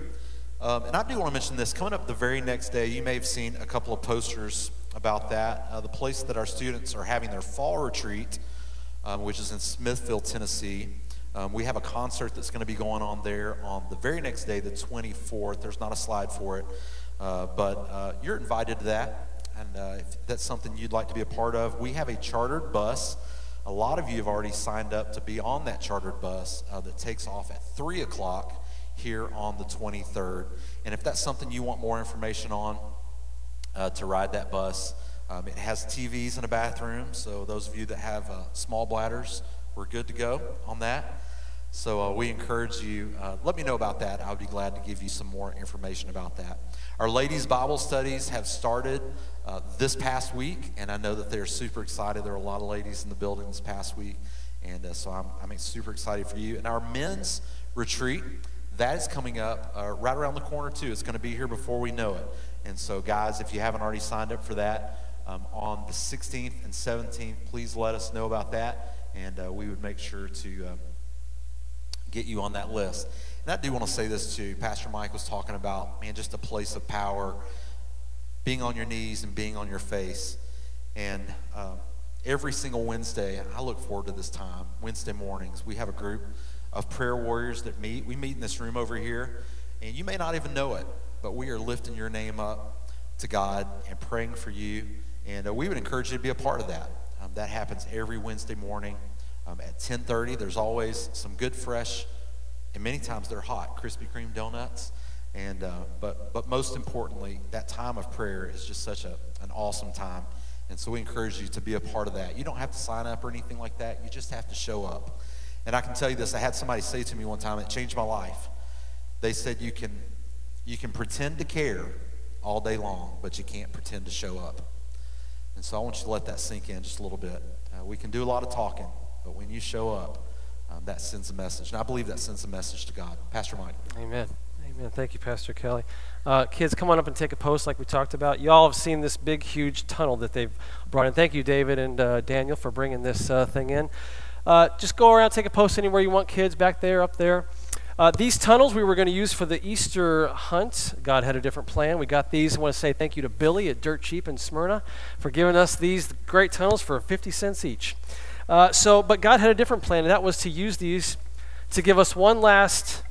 Um, and I do want to mention this. Coming up the very next day, you may have seen a couple of posters about that. Uh, the place that our students are having their fall retreat, um, which is in Smithville, Tennessee. Um, we have a concert that's going to be going on there on the very next day, the 24th. There's not a slide for it, uh, but uh, you're invited to that. And uh, if that's something you'd like to be a part of, we have a chartered bus. A lot of you have already signed up to be on that chartered bus uh, that takes off at 3 o'clock here on the 23rd. And if that's something you want more information on, uh, to ride that bus. Um, it has TVs in a bathroom, so those of you that have uh, small bladders, we're good to go on that. So uh, we encourage you, uh, let me know about that. I would be glad to give you some more information about that. Our ladies' Bible studies have started uh, this past week, and I know that they're super excited. There are a lot of ladies in the building this past week, and uh, so I'm, I'm super excited for you. And our men's retreat, that is coming up uh, right around the corner, too. It's going to be here before we know it. And so, guys, if you haven't already signed up for that um, on the 16th and 17th, please let us know about that, and uh, we would make sure to get you on that list. And I do want to say this too. Pastor Mike was talking about, man, just a place of power, being on your knees and being on your face. And um, every single Wednesday, I look forward to this time. Wednesday mornings, we have a group of prayer warriors that meet. We meet in this room over here, and you may not even know it, but we are lifting your name up to God and praying for you. And uh, we would encourage you to be a part of that. Um, that happens every Wednesday morning um, at 10:30. There's always some good, fresh, and many times they're hot Krispy Kreme donuts. And uh, but but most importantly, that time of prayer is just such a, an awesome time. And so we encourage you to be a part of that. You don't have to sign up or anything like that. You just have to show up. And I can tell you this: I had somebody say to me one time, it changed my life. They said you can you can pretend to care all day long, but you can't pretend to show up. And so I want you to let that sink in just a little bit. Uh, we can do a lot of talking, but when you show up, um, that sends a message. And I believe that sends a message to God. Pastor Mike. Amen. Amen. Thank you, Pastor Kelly. Uh, kids, come on up and take a post like we talked about. You all have seen this big, huge tunnel that they've brought in. Thank you, David and uh, Daniel, for bringing this uh, thing in. Uh, just go around, take a post anywhere you want, kids, back there, up there. Uh, these tunnels we were going to use for the Easter hunt. God had a different plan. We got these. I want to say thank you to Billy at Dirt Cheap in Smyrna for giving us these great tunnels for 50 cents each. Uh, so, but God had a different plan, and that was to use these to give us one last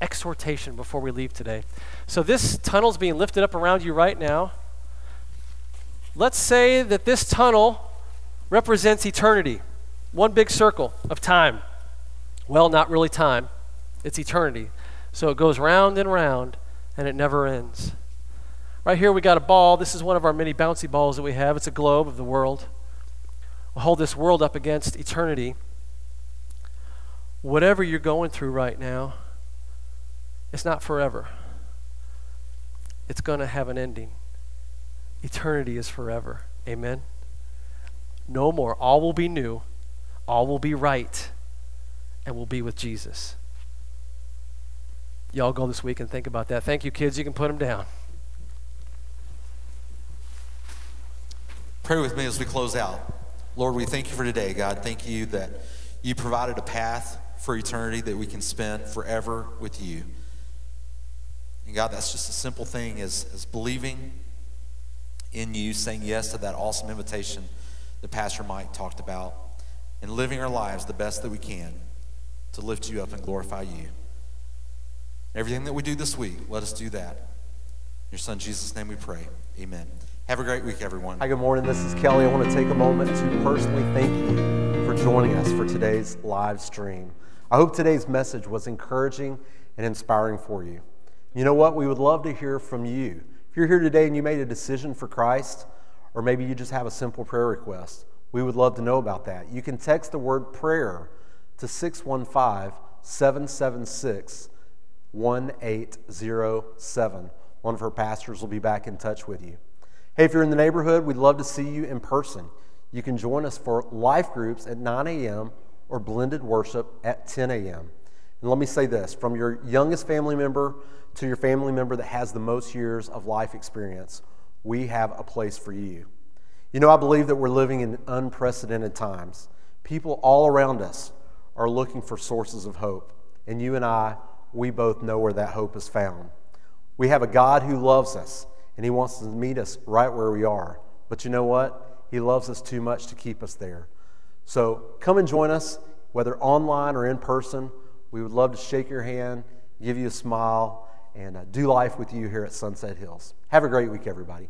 exhortation before we leave today. So, this tunnel's being lifted up around you right now. Let's say that this tunnel represents eternity, one big circle of time. Well, not really time, it's eternity. So it goes round and round, and it never ends. Right here, we got a ball. This is one of our many bouncy balls that we have. It's a globe of the world. Hold this world up against eternity. Whatever you're going through right now, it's not forever. It's going to have an ending. Eternity is forever. Amen. No more. All will be new. All will be right. And we'll be with Jesus. Y'all go this week and think about that. Thank you, kids. You can put them down. Pray with me as we close out. Lord, we thank you for today, God. Thank you that you provided a path for eternity that we can spend forever with you. And God, that's just a simple thing as, as believing in you, saying yes to that awesome invitation that Pastor Mike talked about, and living our lives the best that we can to lift you up and glorify you. Everything that we do this week, let us do that. In your son Jesus' name we pray. Amen. Have a great week, everyone. Hi, good morning. This is Kelly. I want to take a moment to personally thank you for joining us for today's live stream. I hope today's message was encouraging and inspiring for you. You know what? We would love to hear from you. If you're here today and you made a decision for Christ, or maybe you just have a simple prayer request, we would love to know about that. You can text the word prayer to 615 776 1807. One of our pastors will be back in touch with you. Hey, if you're in the neighborhood, we'd love to see you in person. You can join us for life groups at 9 a.m. or blended worship at 10 a.m. And let me say this from your youngest family member to your family member that has the most years of life experience, we have a place for you. You know, I believe that we're living in unprecedented times. People all around us are looking for sources of hope. And you and I, we both know where that hope is found. We have a God who loves us, and He wants to meet us right where we are. But you know what? He loves us too much to keep us there. So come and join us, whether online or in person. We would love to shake your hand, give you a smile, and uh, do life with you here at Sunset Hills. Have a great week, everybody.